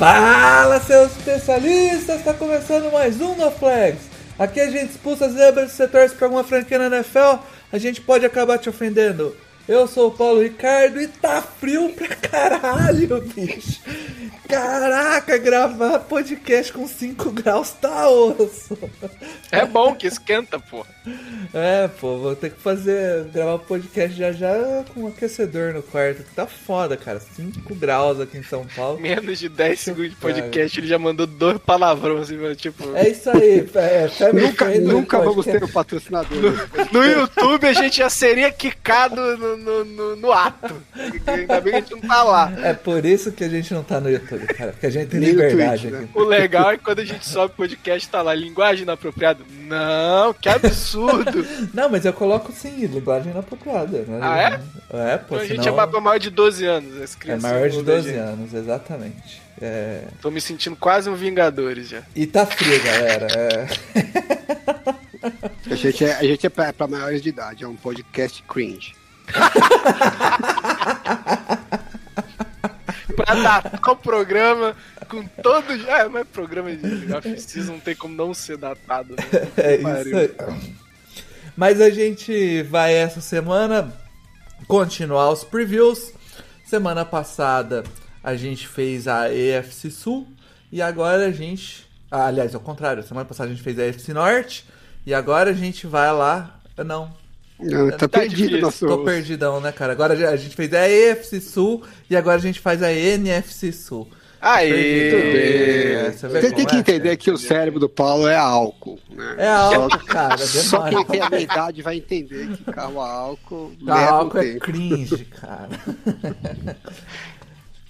Fala, seus especialistas! Está começando mais um No Flags. Aqui a gente expulsa zebras, se você torce pra alguma franquia na NFL, a gente pode acabar te ofendendo. Eu sou o Paulo Ricardo e tá frio pra caralho, bicho. Caraca, gravar podcast com 5 graus tá osso. É bom que esquenta, pô. É, pô, vou ter que fazer, gravar podcast já já com um aquecedor no quarto. Tá foda, cara. 5 graus aqui em São Paulo. Menos de 10 segundos de podcast, ele já mandou dois palavrões, assim, mano, tipo... É isso aí. É, Nunca, nunca vamos ter um patrocinador. No YouTube a gente já seria quicado no, no, no, no ato. Ainda bem que a gente não tá lá. É por isso que a gente não tá no YouTube, cara. Porque a gente tem liberdade né? O legal é que quando a gente sobe o podcast, tá lá, linguagem inapropriada. Não, que absurdo. Não, mas eu coloco sim, linguagem inapropriada. Né? Ah, é? É, pô, Então a gente senão é ma- maior de 12 anos. As é crianças maior de vão ver a 12 gente. anos, exatamente. É... Tô me sentindo quase um Vingadores já. E tá frio, galera. É... A gente é, a gente é pra, pra maiores de idade, é um podcast cringe. Pra datar o programa com todo. É, mas programa de off-season não tem como não ser datado, né? É isso aí. Mas a gente vai essa semana continuar os previews. Semana passada a gente fez a EFC Sul e agora a gente. Ah, aliás, ao contrário, semana passada a gente fez a EFC Norte e agora a gente vai lá. Não, Não, tá, Tá perdido difícil, nosso. tô perdidão, né, cara? Agora a gente fez a EFC Sul e agora a gente faz a NFC Sul. Aê! É, você vê Tem, tem como que é, entender cara? que o cérebro do Paulo é álcool. Né? É álcool, cara. Só quem tem a minha idade vai entender que carro a álcool Tá, leva um álcool é tempo. cringe, cara.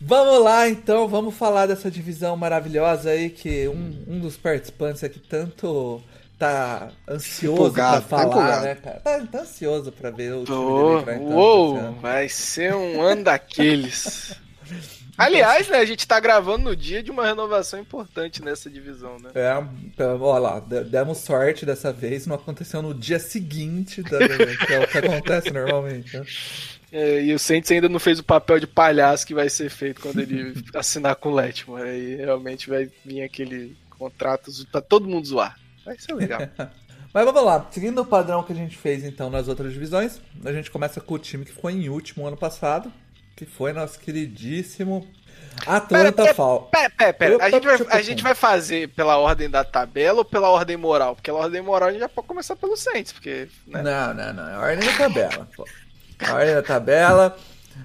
vamos lá, então, vamos falar dessa divisão maravilhosa aí que um, um dos participantes aqui tanto tá ansioso pra tá falar, empolgado. né, cara? Tá, tá ansioso pra ver o time Tô. dele campo esse Uou! Vai ser um ano daqueles. Aliás, né, a gente tá gravando no dia de uma renovação importante nessa divisão, né? É, então, ó lá, de- demos sorte dessa vez, não aconteceu no dia seguinte, da, que é o que acontece normalmente. né? É, e o Saints ainda não fez o papel de palhaço que vai ser feito quando ele assinar com o Letmore. Aí realmente vai vir aquele contrato pra todo mundo zoar. Vai ser legal. Mas vamos lá, seguindo o padrão que a gente fez então nas outras divisões, a gente começa com o time que ficou em último ano passado, que foi nosso queridíssimo Atlanta Pera, Falcons. Pera, pera, pera. A gente, vai, a gente vai fazer pela ordem da tabela ou pela ordem moral? Porque pela ordem moral a gente já pode começar pelo Saints, porque. Né? Não, não, não, é a ordem da tabela. pô. A ordem da tabela,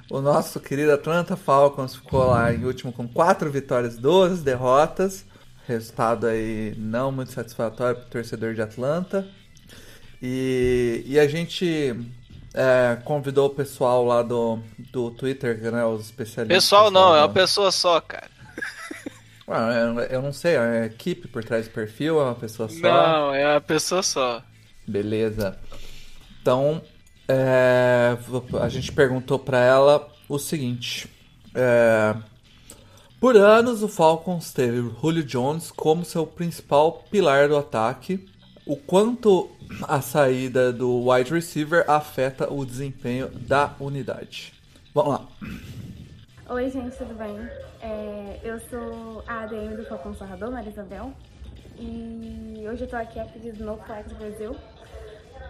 o nosso querido Atlanta Falcons ficou lá em último com 4 vitórias, 12 derrotas. Resultado aí não muito satisfatório para o torcedor de Atlanta. E, e a gente é, convidou o pessoal lá do, do Twitter, né, os especialistas. Pessoal, não, lá é uma pessoa só, cara. Ah, eu, não sei, é a equipe por trás do perfil, é uma pessoa só. Não, é uma pessoa só. Beleza. Então, é, a gente perguntou pra ela o seguinte: é, por anos o Falcons teve Julio Jones como seu principal pilar do ataque. O quanto a saída do wide receiver afeta o desempenho da unidade? Vamos lá. Oi, gente, tudo bem? É, eu sou a ADM do Falcão Sarrador, Maria Isabel, e hoje eu tô aqui a pedido do Flex Brasil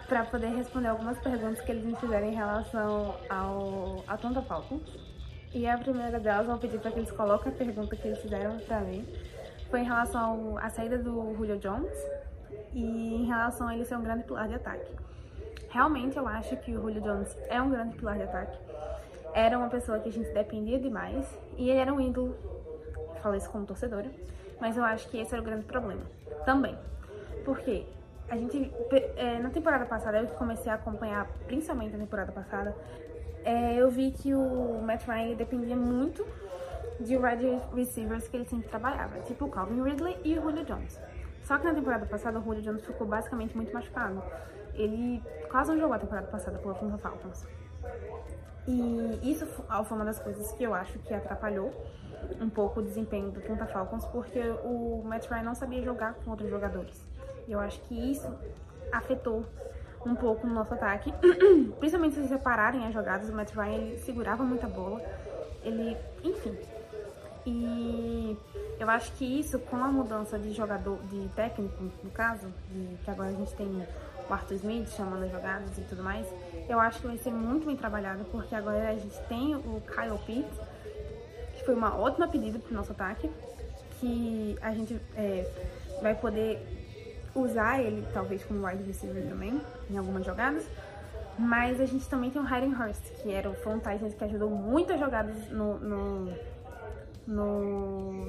para poder responder algumas perguntas que eles me fizeram em relação ao Atlanta Falcons. E a primeira delas, vou pedir para que eles coloquem a pergunta que eles fizeram para mim. Foi em relação à saída do Julio Jones e em relação a ele ser um grande pilar de ataque. Realmente eu acho que o Julio Jones é um grande pilar de ataque. Era uma pessoa que a gente dependia demais e ele era um ídolo. Falo isso como torcedora, mas eu acho que esse era o grande problema também. Porque a gente, é, na temporada passada, eu comecei a acompanhar, principalmente na temporada passada, é, eu vi que o Matt Ryan dependia muito de wide receivers que ele sempre trabalhava, tipo o Calvin Ridley e o Julio Jones. Só que na temporada passada o Julio Jones ficou basicamente muito machucado. Ele quase não jogou a temporada passada pelo Atlanta Falcons. E isso foi uma das coisas que eu acho que atrapalhou um pouco o desempenho do Atlanta Falcons, porque o Matt Ryan não sabia jogar com outros jogadores. E eu acho que isso afetou um pouco no nosso ataque. Principalmente se vocês separarem as jogadas, o Matt Ryan ele segurava muita bola. Ele, enfim. E eu acho que isso, com a mudança de jogador, de técnico, no caso, de, que agora a gente tem o Arthur Smith chamando as jogadas e tudo mais, eu acho que vai ser muito bem trabalhado, porque agora a gente tem o Kyle Pitts, que foi uma ótima pedida para o nosso ataque, que a gente é, vai poder usar ele talvez como wide receiver também, em algumas jogadas. Mas a gente também tem o Hayden Hurst, que era o front que ajudou muitas jogadas no, no, no,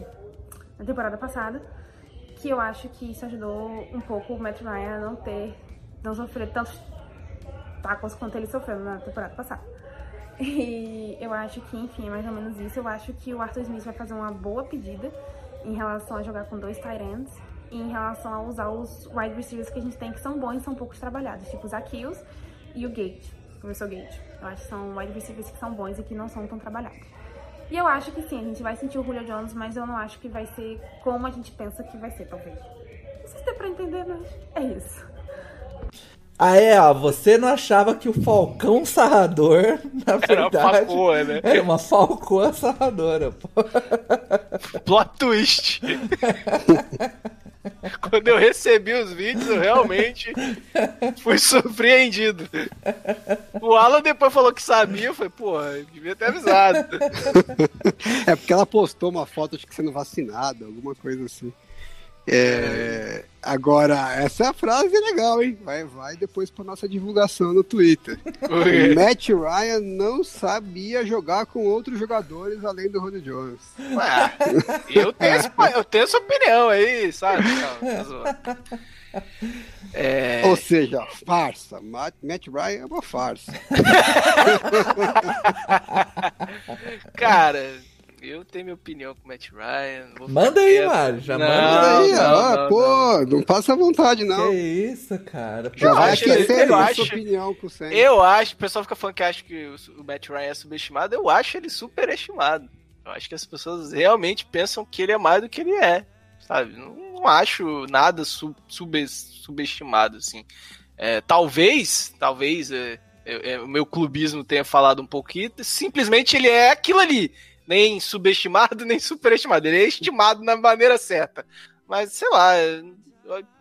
na temporada passada. Que eu acho que isso ajudou um pouco o Matt Ryan a não ter, não sofrer tantos tacos quanto ele sofreu na temporada passada. E eu acho que, enfim, é mais ou menos isso. Eu acho que o Arthur Smith vai fazer uma boa pedida em relação a jogar com dois tight ends em relação a usar os wide receivers que a gente tem que são bons e são poucos trabalhados, tipo o Zakios e o Gate, o professor Gate. Eu acho que são wide receivers que são bons e que não são tão trabalhados. E eu acho que sim, a gente vai sentir o Julio Jones, mas eu não acho que vai ser como a gente pensa que vai ser, talvez. Não sei se pra entender, mas é isso. Ah, é, ó, você não achava que o Falcão Sarrador, na verdade. Era uma falcoa, né? Era uma falcoa sarradora, pô. Plot twist. Quando eu recebi os vídeos, eu realmente fui surpreendido. O Alan depois falou que sabia, eu falei, pô, devia ter avisado. É porque ela postou uma foto de que sendo vacinado, alguma coisa assim. É, agora, essa é frase legal, hein? Vai, vai depois para nossa divulgação no Twitter. Matt Ryan não sabia jogar com outros jogadores além do Ronnie Jones. Ué, eu, tenho essa, eu tenho essa opinião aí, sabe? É... Ou seja, farsa. Matt Ryan é uma farsa. Cara eu tenho minha opinião com o Matt Ryan. manda aí, Mário. Já não, manda aí. Não, ó, não, pô, não. não passa à vontade, não. Que isso, cara. Já vai aquecer a sua opinião com o Sam. Eu acho, o pessoal fica falando que acha que o Matt Ryan é subestimado. Eu acho ele superestimado. Eu acho que as pessoas realmente pensam que ele é mais do que ele é. Sabe? Não, não acho nada sub, sub, subestimado, assim. É, talvez, talvez. É, é, o meu clubismo tenha falado um pouquinho, simplesmente ele é aquilo ali nem subestimado, nem superestimado. Ele é estimado na maneira certa. Mas, sei lá,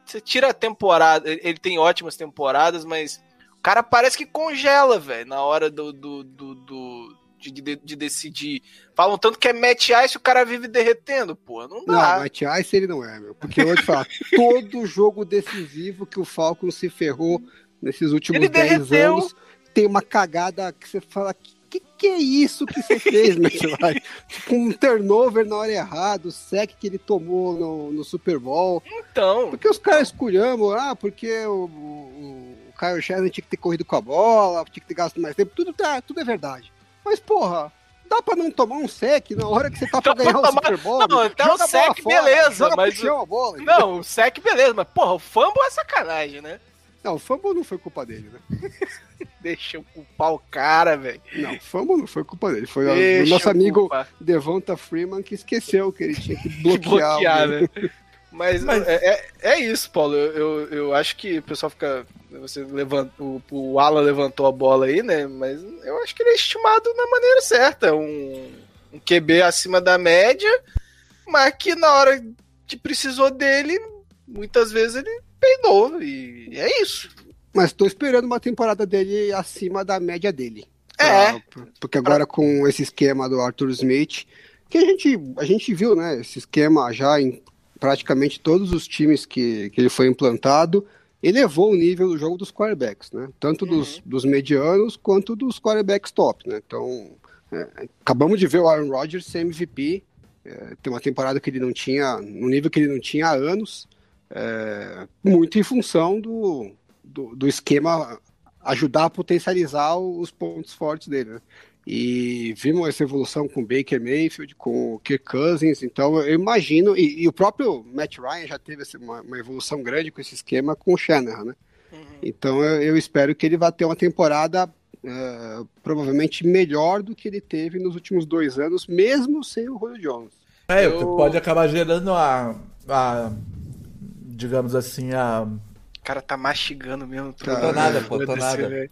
você tira a temporada. Ele tem ótimas temporadas, mas o cara parece que congela, velho, na hora do, do, do, do de, de, de, decidir. Falam tanto que é match ice o cara vive derretendo, pô. Não dá. Não, match ice ele não é, meu. Porque eu vou te falar, todo jogo decisivo que o Falcon se ferrou nesses últimos ele 10 derreteu. anos tem uma cagada que você fala que que que é isso que você fez, McFly? tipo, um turnover na hora errada, o sec que ele tomou no, no Super Bowl. Então. Porque os caras esculhambam, ah, porque o, o, o Kyle Shanahan tinha que ter corrido com a bola, tinha que ter gasto mais tempo, tudo, tá, tudo é verdade. Mas, porra, dá pra não tomar um sec na hora que você tá pra ganhar tomar... o Super Bowl? Não, então o sec, beleza. mas... a bola, não, o sec, beleza, mas, porra, o fumble é sacanagem, né? Não, o fumble não foi culpa dele, né? Deixa eu culpar o cara, velho. Não, o fumble não foi culpa dele. Foi o nosso amigo culpar. Devonta Freeman que esqueceu que ele tinha que bloquear. bloquear né? Mas, Mas... É, é, é, isso, Paulo. Eu, eu, eu, acho que o pessoal fica. Você levanta, o, o Alan levantou a bola aí, né? Mas eu acho que ele é estimado na maneira certa. Um, um QB acima da média, mas que na hora que precisou dele, muitas vezes ele peidou. E é isso. Mas tô esperando uma temporada dele acima da média dele. É. Pra, porque agora com esse esquema do Arthur Smith, que a gente, a gente viu, né? Esse esquema já em praticamente todos os times que, que ele foi implantado, elevou o nível do jogo dos quarterbacks, né? Tanto uhum. dos, dos medianos quanto dos quarterbacks top, né? Então, é, acabamos de ver o Aaron Rodgers ser MVP. É, tem uma temporada que ele não tinha, no nível que ele não tinha há anos é, muito em função do, do, do, esquema ajudar a potencializar os pontos fortes dele. Né? E vimos essa evolução com Baker Mayfield, com Kirk Cousins, então eu imagino, e, e o próprio Matt Ryan já teve uma, uma, evolução grande com esse esquema com o Shanahan, né? Uhum. Então eu, eu, espero que ele vá ter uma temporada uh, provavelmente melhor do que ele teve nos últimos dois anos, mesmo sem o Julio Jones. É, eu... pode acabar gerando a, a digamos assim, a cara tá mastigando mesmo. Tudo. Tá, tô nada, pô, tô nada. Véio.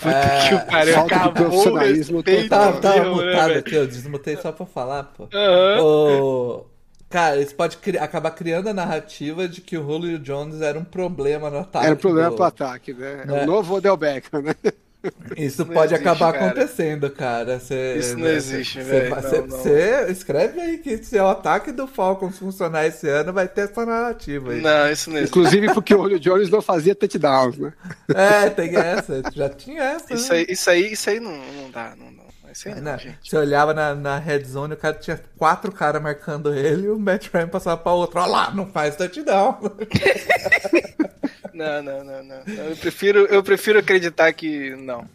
Puta é... que pariu, Falta acabou de profissionalismo total. Tá, tava mutado aqui, eu desmutei só pra falar, pô. Uhum. O... Cara, isso pode cri... acabar criando a narrativa de que o Julio Jones era um problema no ataque. Era um problema do... pro ataque, né? É o novo Odell Beckham, né? Isso pode existe, acabar cara. acontecendo, cara. Cê, Isso não né, existe, velho. Você escreve aí que se o ataque do Falcons funcionar esse ano, vai ter essa narrativa aí. Não, isso não existe. Inclusive porque o Julio Jones não fazia touchdowns, né? É, tem essa. Já tinha essa. Isso, né? aí, isso aí, isso aí não, não dá, não dá. Isso aí não, gente. Você olhava na, na red zone, o cara tinha quatro caras marcando ele e o Matt Ryan passava pra outro. Olha lá, não faz touchdown. Não, não, não, não. Eu prefiro, eu prefiro acreditar que não.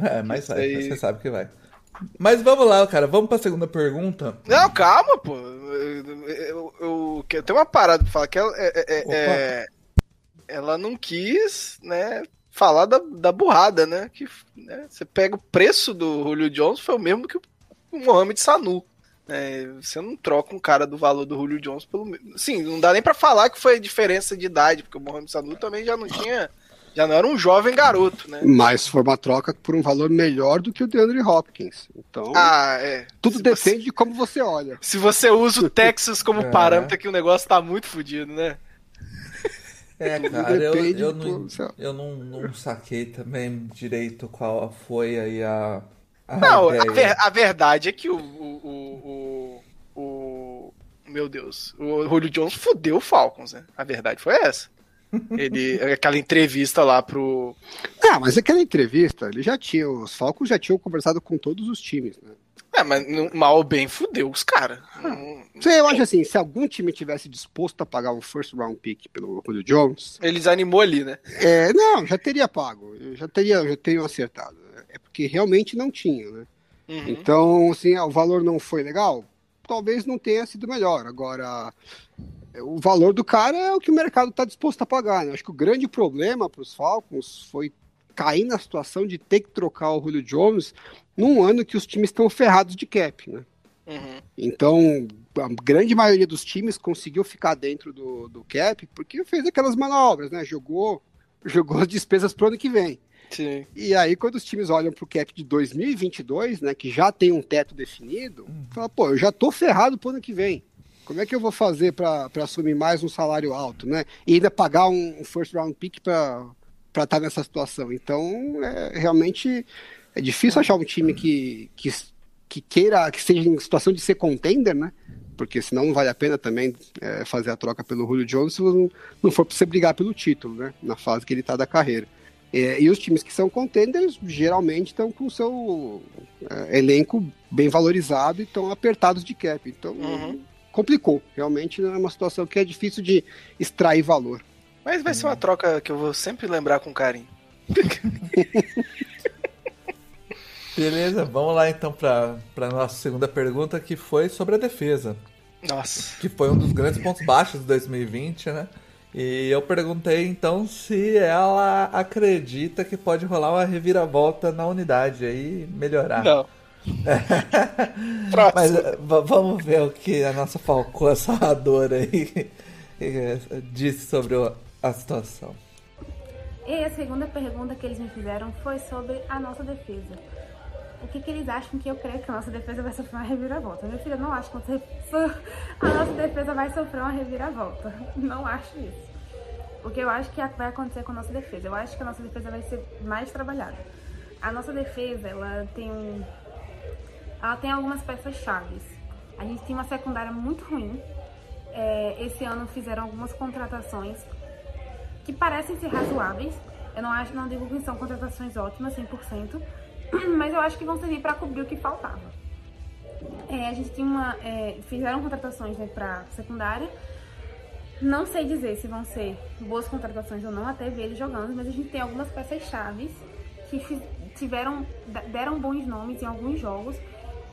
É, mas vai, aí... você sabe que vai. Mas vamos lá, cara. Vamos pra segunda pergunta. Não, calma, pô. Eu, eu, eu, eu tenho uma parada pra falar que ela, é, é, é, é ela não quis, né, falar da, da burrada, né? Que né, você pega o preço do Julio Jones, foi o mesmo que o Mohamed Sanu. É, você não troca um cara do valor do Julio Jones pelo. Sim, não dá nem para falar que foi a diferença de idade, porque o Mohamed Sanu também já não tinha. Já não era um jovem garoto, né? Mas foi uma troca por um valor melhor do que o DeAndre Hopkins. Então. Ah, é. Tudo se depende você... de como você olha. Se você usa o Texas como é. parâmetro, que o negócio tá muito fodido, né? É, cara, eu, eu, não, eu não, não saquei também direito qual foi aí a, ah, não, a, ver, a, verdade é que o, o, o, o, Meu Deus, o Julio Jones fudeu o Falcons, né? A verdade foi essa. Ele, aquela entrevista lá pro. Ah, mas aquela entrevista, ele já tinha. Os Falcons já tinham conversado com todos os times, né? É, mas mal ou bem fudeu os caras. Ah, eu acho assim, se algum time tivesse disposto a pagar um first round pick pelo Julio Jones. Eles animou ali, né? É, não, já teria pago. Eu já teria, já teriam acertado é porque realmente não tinha, né? Uhum. Então, assim, o valor não foi legal? Talvez não tenha sido melhor. Agora, o valor do cara é o que o mercado está disposto a pagar. Né? Acho que o grande problema para os Falcons foi cair na situação de ter que trocar o Julio Jones num ano que os times estão ferrados de cap, né? Uhum. Então, a grande maioria dos times conseguiu ficar dentro do, do cap porque fez aquelas manobras, né? Jogou, jogou as despesas para o ano que vem. Sim. E aí, quando os times olham pro cap de 2022, né, que já tem um teto definido, uhum. fala, pô, eu já tô ferrado pro ano que vem. Como é que eu vou fazer para assumir mais um salário alto, né? E ainda pagar um, um first round pick para estar tá nessa situação. Então, é, realmente é difícil achar um time que, que, que queira, que seja em situação de ser contender, né? Porque senão não vale a pena também é, fazer a troca pelo Julio Jones se não, não for para você brigar pelo título, né? Na fase que ele está da carreira. É, e os times que são contenders geralmente estão com o seu é, elenco bem valorizado e estão apertados de cap. Então uhum. complicou. Realmente é uma situação que é difícil de extrair valor. Mas vai ser uma troca que eu vou sempre lembrar com carinho. Beleza, vamos lá então para a nossa segunda pergunta, que foi sobre a defesa. Nossa. Que foi um dos grandes pontos baixos de 2020, né? E eu perguntei então se ela acredita que pode rolar uma reviravolta na unidade aí melhorar. Não. Mas vamos ver o que a nossa falcoa salvadora aí disse sobre a situação. E a segunda pergunta que eles me fizeram foi sobre a nossa defesa. O que, que eles acham que eu creio que a nossa defesa vai sofrer uma reviravolta? Meu filho, eu não acho que a nossa defesa vai sofrer uma reviravolta. Não acho isso. O que eu acho que vai acontecer com a nossa defesa? Eu acho que a nossa defesa vai ser mais trabalhada. A nossa defesa, ela tem um... Ela tem algumas peças chaves. A gente tem uma secundária muito ruim. É, esse ano fizeram algumas contratações que parecem ser razoáveis. Eu não acho, não digo que são contratações ótimas, 100%, mas eu acho que vão servir para cobrir o que faltava. É, a gente tinha uma, é, fizeram contratações né, para secundária não sei dizer se vão ser boas contratações ou não, até ver ele jogando, mas a gente tem algumas peças chaves que tiveram, deram bons nomes em alguns jogos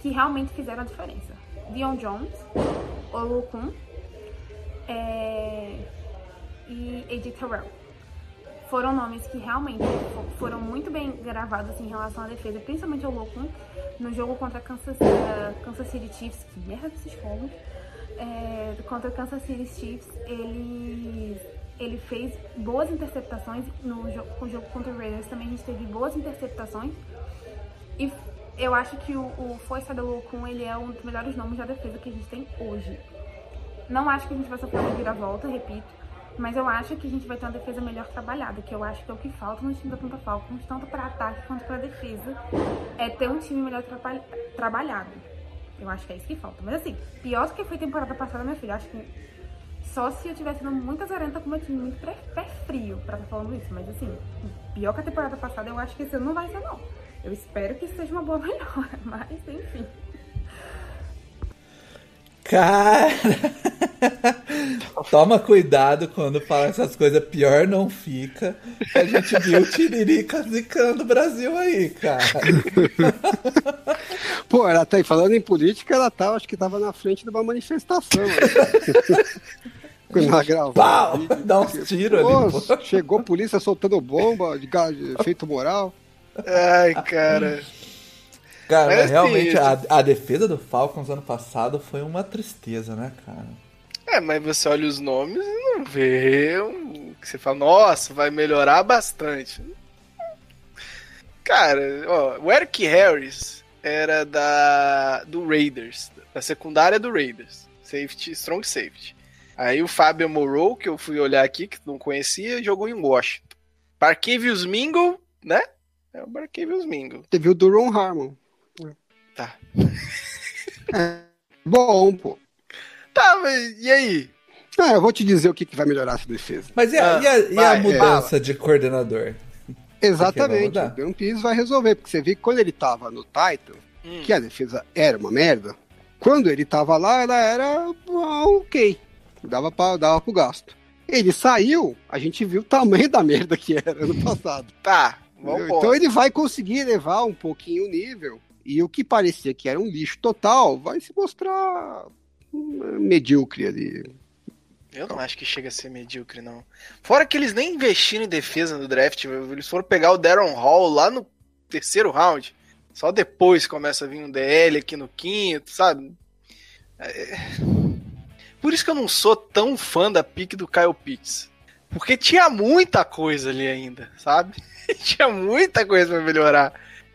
que realmente fizeram a diferença. Dion Jones, Olukun é, e Eddie Terrell. Foram nomes que realmente foram muito bem gravados em relação à defesa, principalmente o Olukun, no jogo contra Kansas, uh, Kansas City Chiefs. Que merda desses fogos. É, contra Kansas City Chiefs, ele, ele fez boas interceptações. No jogo, no jogo contra o Raiders também a gente teve boas interceptações. E eu acho que o, o Força do Locum, ele é um dos melhores nomes da defesa que a gente tem hoje. Não acho que a gente vai sofrer uma vira-volta, repito, mas eu acho que a gente vai ter uma defesa melhor trabalhada, que eu acho que é o que falta no time da Atlanta Falcons, tanto para ataque quanto para defesa, é ter um time melhor tra trabalhado. Eu acho que é isso que falta. Mas assim, pior do que foi temporada passada, meu filho, acho que só se eu tivesse dando muita zarenta com meu time muito pé frio pra estar tá falando isso. Mas assim, pior que a temporada passada, eu acho que esse ano não vai ser, não. Eu espero que seja uma boa melhora, mas enfim. Cara, toma cuidado quando fala essas coisas, pior não fica. A gente viu o Tiririca zicando o Brasil aí, cara. Pô, ela tá aí falando em política, ela tá, acho que tava na frente de uma manifestação. Quando ela gravou. Pau! Dá uns tiros ali. Pô. Chegou a polícia soltando bomba de, de efeito moral. Ai, cara. Cara, Mas, assim, realmente a, a, defesa do Falcons ano passado foi uma tristeza, né, cara? É, mas você olha os nomes e não vê um... que você fala, nossa, vai melhorar bastante. Cara, ó, o Eric Harris era da do Raiders, da secundária do Raiders, safety, strong safety. Aí o Fábio Moreau, que eu fui olhar aqui, que não conhecia, jogou em Washington. Parkevius Mingle, né? É o Barkevius Mingo. Teve o Duron Harmon. Tá. é, bom, pô. Tá, mas e aí? Ah, eu vou te dizer o que, que vai melhorar essa defesa. Mas e a, ah, e a, e a mudança é. de coordenador? Exatamente. O Dan Pease vai resolver, porque você viu que quando ele tava no Titan, hum. que a defesa era uma merda, quando ele tava lá, ela era ok. Dava, pra, dava pro gasto. Ele saiu, a gente viu o tamanho da merda que era ano passado. Tá, então ele vai conseguir elevar um pouquinho o nível. E o que parecia que era um lixo total vai se mostrar medíocre ali. Eu não acho que chega a ser medíocre, não. Fora que eles nem investiram em defesa no draft. Eles foram pegar o Darren Hall lá no terceiro round. Só depois começa a vir um DL aqui no quinto, sabe? É... Por isso que eu não sou tão fã da pique do Kyle Pitts. Porque tinha muita coisa ali ainda, sabe? Tinha muita coisa para melhorar.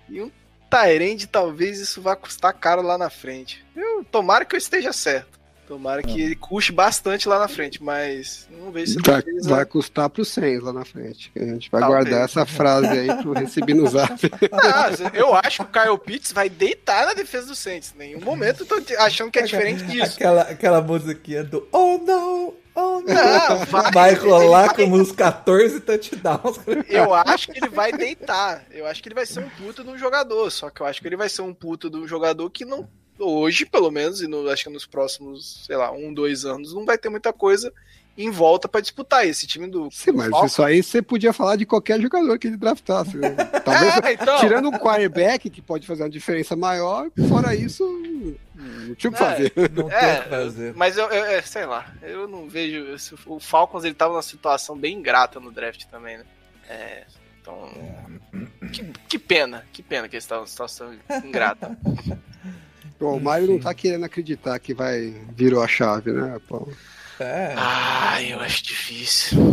E um Tyrande, talvez isso vá custar caro lá na frente. Eu, tomara que eu esteja certo. Tomara que ele custe bastante lá na frente, mas não vejo se vai, vai custar pro 100 lá na frente. A gente vai Talvez. guardar essa frase aí pro receber no zap. Ah, eu acho que o Kyle Pitts vai deitar na defesa do Saints. Em nenhum momento eu tô achando que é diferente disso. Aquela, aquela musiquinha do Oh no, Oh, não, vai, rolar vai... como uns 14 touchdowns. Eu acho que ele vai deitar. Eu acho que ele vai ser um puto de um jogador. Só que eu acho que ele vai ser um puto de um jogador que não. Hoje, pelo menos, e no, acho que nos próximos, sei lá, um, dois anos, não vai ter muita coisa em volta para disputar esse time do. Sim, mas Falcons. isso aí você podia falar de qualquer jogador que ele draftasse. Né? Talvez, é, então... Tirando um quarterback que pode fazer uma diferença maior, fora isso, não tinha o que fazer. Não é, que fazer. Mas eu, eu, é, sei lá, eu não vejo. O Falcons ele tava numa situação bem ingrata no draft também, né? É, então. Que, que, pena, que pena que eles estavam numa situação ingrata. Bom, o Mário não tá querendo acreditar que vai virou a chave, né, Paulo? É. Ah, eu acho difícil.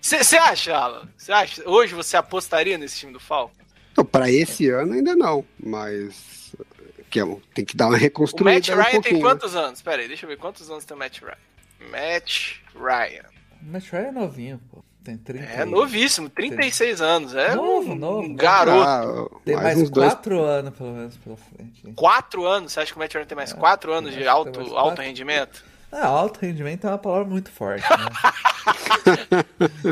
Você acha, Alan? Você acha? Hoje você apostaria nesse time do Falcons? Para esse ano ainda não, mas que é, tem que dar uma reconstruída. O Matt Ryan um tem quantos anos? Pera aí, deixa eu ver quantos anos tem o Matt Ryan. Matt Ryan. Matt Ryan é novinho, pô. Tem 30 É novíssimo, 36 anos. É novo, um, novo. Um garoto. Ah, tem mais, mais uns 4 dois... anos, pelo menos, pela frente. 4 anos? Você acha que o Matt Ryan tem mais 4 é, anos de alto, alto rendimento? Ah, alto rendimento é uma palavra muito forte, né?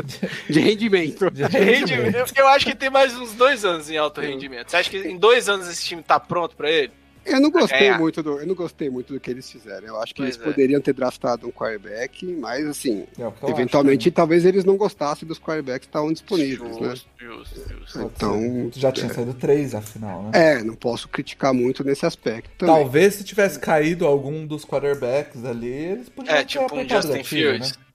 de, rendimento. De rendimento. Eu, eu, acho que tem mais uns dois anos em alto rendimento. Você acha que em dois anos esse time tá pronto para ele? Eu não gostei é. muito do, eu não gostei muito do que eles fizeram. Eu acho que pois eles é. poderiam ter draftado um quarterback, mas assim, é eventualmente talvez eles não gostassem dos quarterbacks que estavam disponíveis, né? justo, né? Justo, justo. Então, já tinha é. saído três afinal, né? É, não posso criticar muito nesse aspecto. Também. Talvez se tivesse caído algum dos quarterbacks ali, eles podiam é, ter tipo um Justin Fields. Né?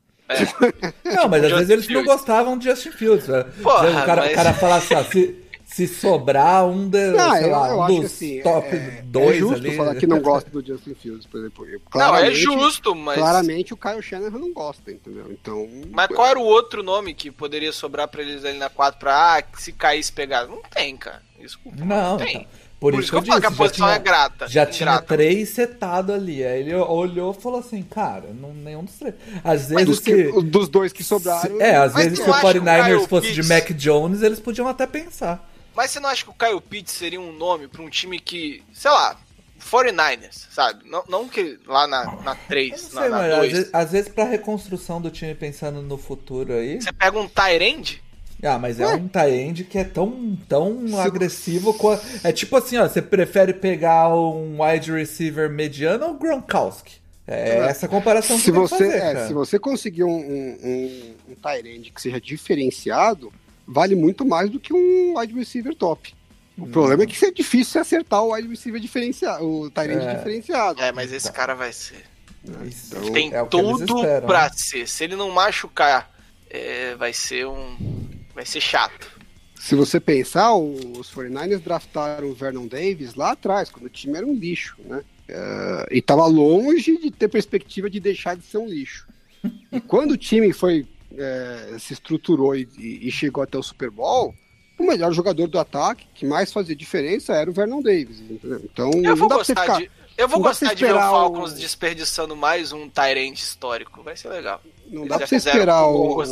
É. Não, mas às vezes eles não gostavam de Justin Fields. Né? Porra, o, cara, mas... o cara fala assim, se, sobrar um, de, não, sei eu, lá, eu um dos assim, top 2 é, é justo ali. falar que não gosta do Justin Fields, por exemplo. Eu, não, é justo, mas... Claramente o Kyle Shanahan não gosta, entendeu? Então... Mas qual era o outro nome que poderia sobrar pra eles ali na 4 pra, ah, se caísse pegar? Não tem, cara. Desculpa, não, não tem. Então. Por, Por, isso que eu, disse, que a posição tinha, é grata. Já tinha três setado ali. Aí ele olhou e falou assim, cara, não, nenhum dos três. Às vezes. Dos, que, dos dois que sobraram. Se, é, às vezes se o 49ers fosse Pitts... de Mac Jones, eles podiam até pensar. Mas você não acha que o Kyle Pitts seria um nome para um time que, sei lá, 49ers, sabe? Não, não que lá na, na 3, sei, na, na 2. Às vezes, às vezes pra reconstrução do time pensando no futuro aí... Você pega um Tyrande? Ah, mas é, é um Tyrande que é tão, tão Se... agressivo. Quanto... É tipo assim, ó, você prefere pegar um wide receiver mediano ou Gronkowski? É, é. essa comparação que se você, fazer, é, Se você conseguir um, um, um, um que seja diferenciado, vale muito mais do que um wide receiver top. O hum. problema é que é difícil acertar o wide receiver diferenciado, o Tyrande é. diferenciado. É, mas esse cara vai ser. Então, Tem é tudo esperam, pra né? ser. Se ele não machucar, é, vai ser um. Vai ser chato. Se você pensar, os 49ers draftaram o Vernon Davis lá atrás, quando o time era um lixo, né? Uh, e estava longe de ter perspectiva de deixar de ser um lixo. E quando o time foi é, se estruturou e, e, chegou até o Super Bowl, o melhor jogador do ataque, que mais fazia diferença, era o Vernon Davis. Entendeu? Então, eu vou gostar ficar, de, eu vou gostar de ver o Falcons o... desperdiçando mais um Tyrant histórico. Vai ser legal. Não dá pra você esperar o,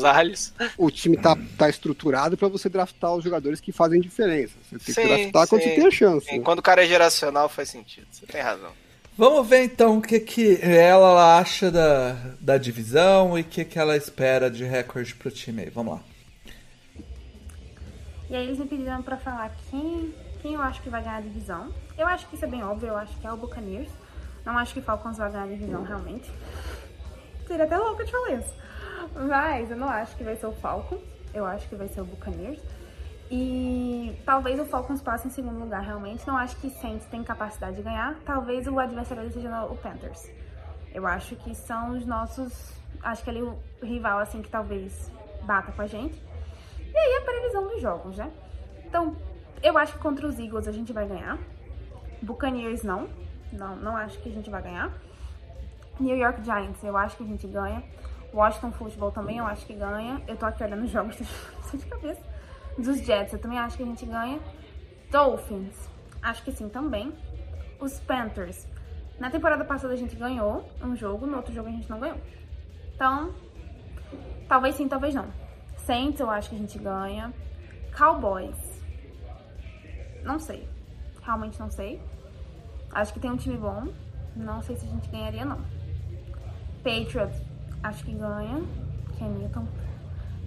o time tá, tá estruturado para você draftar os jogadores que fazem diferença. Você tem sim, que draftar sim, quando você tem a chance. Sim, né? Quando o cara é geracional faz sentido. Você tem razão. Vamos ver então o que, que ela acha da, da divisão e o que, que ela espera de recorde pro time aí. Vamos lá. E aí eles me pediram pra falar quem, quem eu acho que vai ganhar a divisão. Eu acho que isso é bem óbvio, eu acho que é o Buccaneers. Não acho que Falcons vai ganhar a divisão realmente. Seria até louco de falar isso. Mas eu não acho que vai ser o Falcons. Eu acho que vai ser o Buccaneers. E talvez o Falcons passe em segundo lugar, realmente. Não acho que Saints tem capacidade de ganhar. Talvez o adversário seja o Panthers. Eu acho que são os nossos. Acho que ali o rival, assim, que talvez bata com a gente. E aí a previsão dos jogos, né? Então, eu acho que contra os Eagles a gente vai ganhar. Buccaneers não. Não, não acho que a gente vai ganhar. New York Giants, eu acho que a gente ganha. Washington Football também eu acho que ganha. Eu tô aqui olhando os jogos de cabeça dos Jets, eu também acho que a gente ganha. Dolphins, acho que sim também. Os Panthers, na temporada passada a gente ganhou um jogo, no outro jogo a gente não ganhou. Então, talvez sim, talvez não. Saints, eu acho que a gente ganha. Cowboys, não sei. Realmente não sei. Acho que tem um time bom. Não sei se a gente ganharia, não. Patriots, acho que ganha. Ken Newton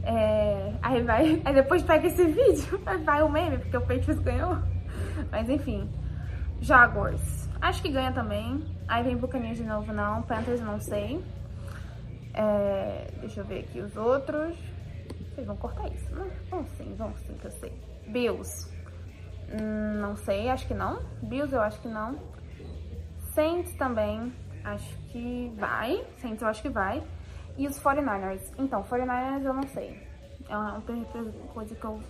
é, aí vai. Aí depois pega esse vídeo, vai o meme, porque o Patriots ganhou. Mas enfim. Jaguars. Acho que ganha também. Aí vem Buccaneers de novo, não. Panthers, não sei. É, deixa eu ver aqui os outros. Vocês vão cortar isso, não? Vão sim, vão sim, que eu sei. Bills. Hum, não sei, acho que não. Bills eu acho que não. Saints também, acho que vai. Saints eu acho que vai. E os 49ers? Então, 49ers eu não sei. É uma coisa que eu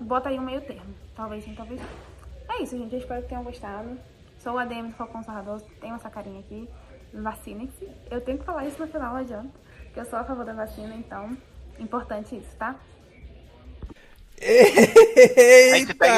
botaria um meio termo. Talvez sim, talvez não. É isso, gente. Eu espero que tenham gostado. Sou o ADM do Falcão Sarrador. Tenho essa carinha aqui. Vacinem-se. Eu tenho que falar isso no final, não adianta. Porque eu sou a favor da vacina, então... Importante isso, tá? Eita!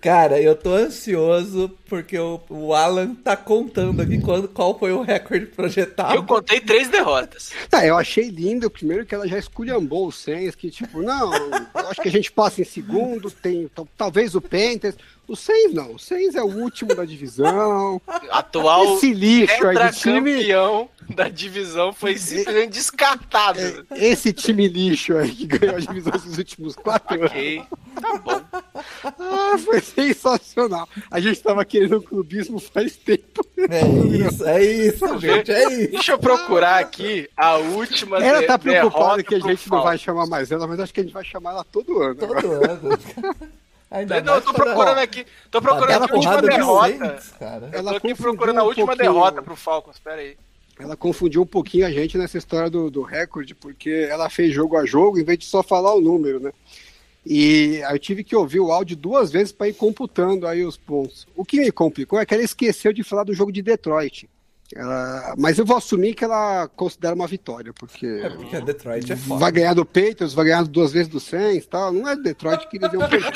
Cara, eu tô ansioso porque o, o Alan tá contando aqui qual, qual foi o recorde projetado. Eu contei três derrotas. Ah, eu achei lindo, primeiro que ela já esculhambou o Saints, que tipo, não, eu acho que a gente passa em segundo, tem talvez o Panthers, o Saints não, o Saints é o último da divisão. Atual Esse lixo aí de time. campeão da divisão foi simplesmente descartado. É, esse time lixo aí que ganhou a divisão nos últimos quatro okay. anos. Tá bom. ah, foi sensacional. A gente tava querendo o clubismo faz tempo. É isso, é isso, gente, é isso. Deixa eu procurar aqui a última Ela tá preocupada que a gente não vai chamar mais ela, mas acho que a gente vai chamar ela todo ano. Todo agora. ano. Ainda não, eu tô procurando aqui. Tô procurando a última derrota. cara. Ela tô aqui procurando a última um derrota pro Falcons, pera aí. Ela confundiu um pouquinho a gente nessa história do, do recorde, porque ela fez jogo a jogo em vez de só falar o número, né? E eu tive que ouvir o áudio duas vezes para ir computando aí os pontos. O que me complicou é que ela esqueceu de falar do jogo de Detroit. Ela... Mas eu vou assumir que ela considera uma vitória, porque. É porque a Detroit é foda. Vai ganhar do Patriots, vai ganhar duas vezes do Saints tal. Não é Detroit que eles iam perder.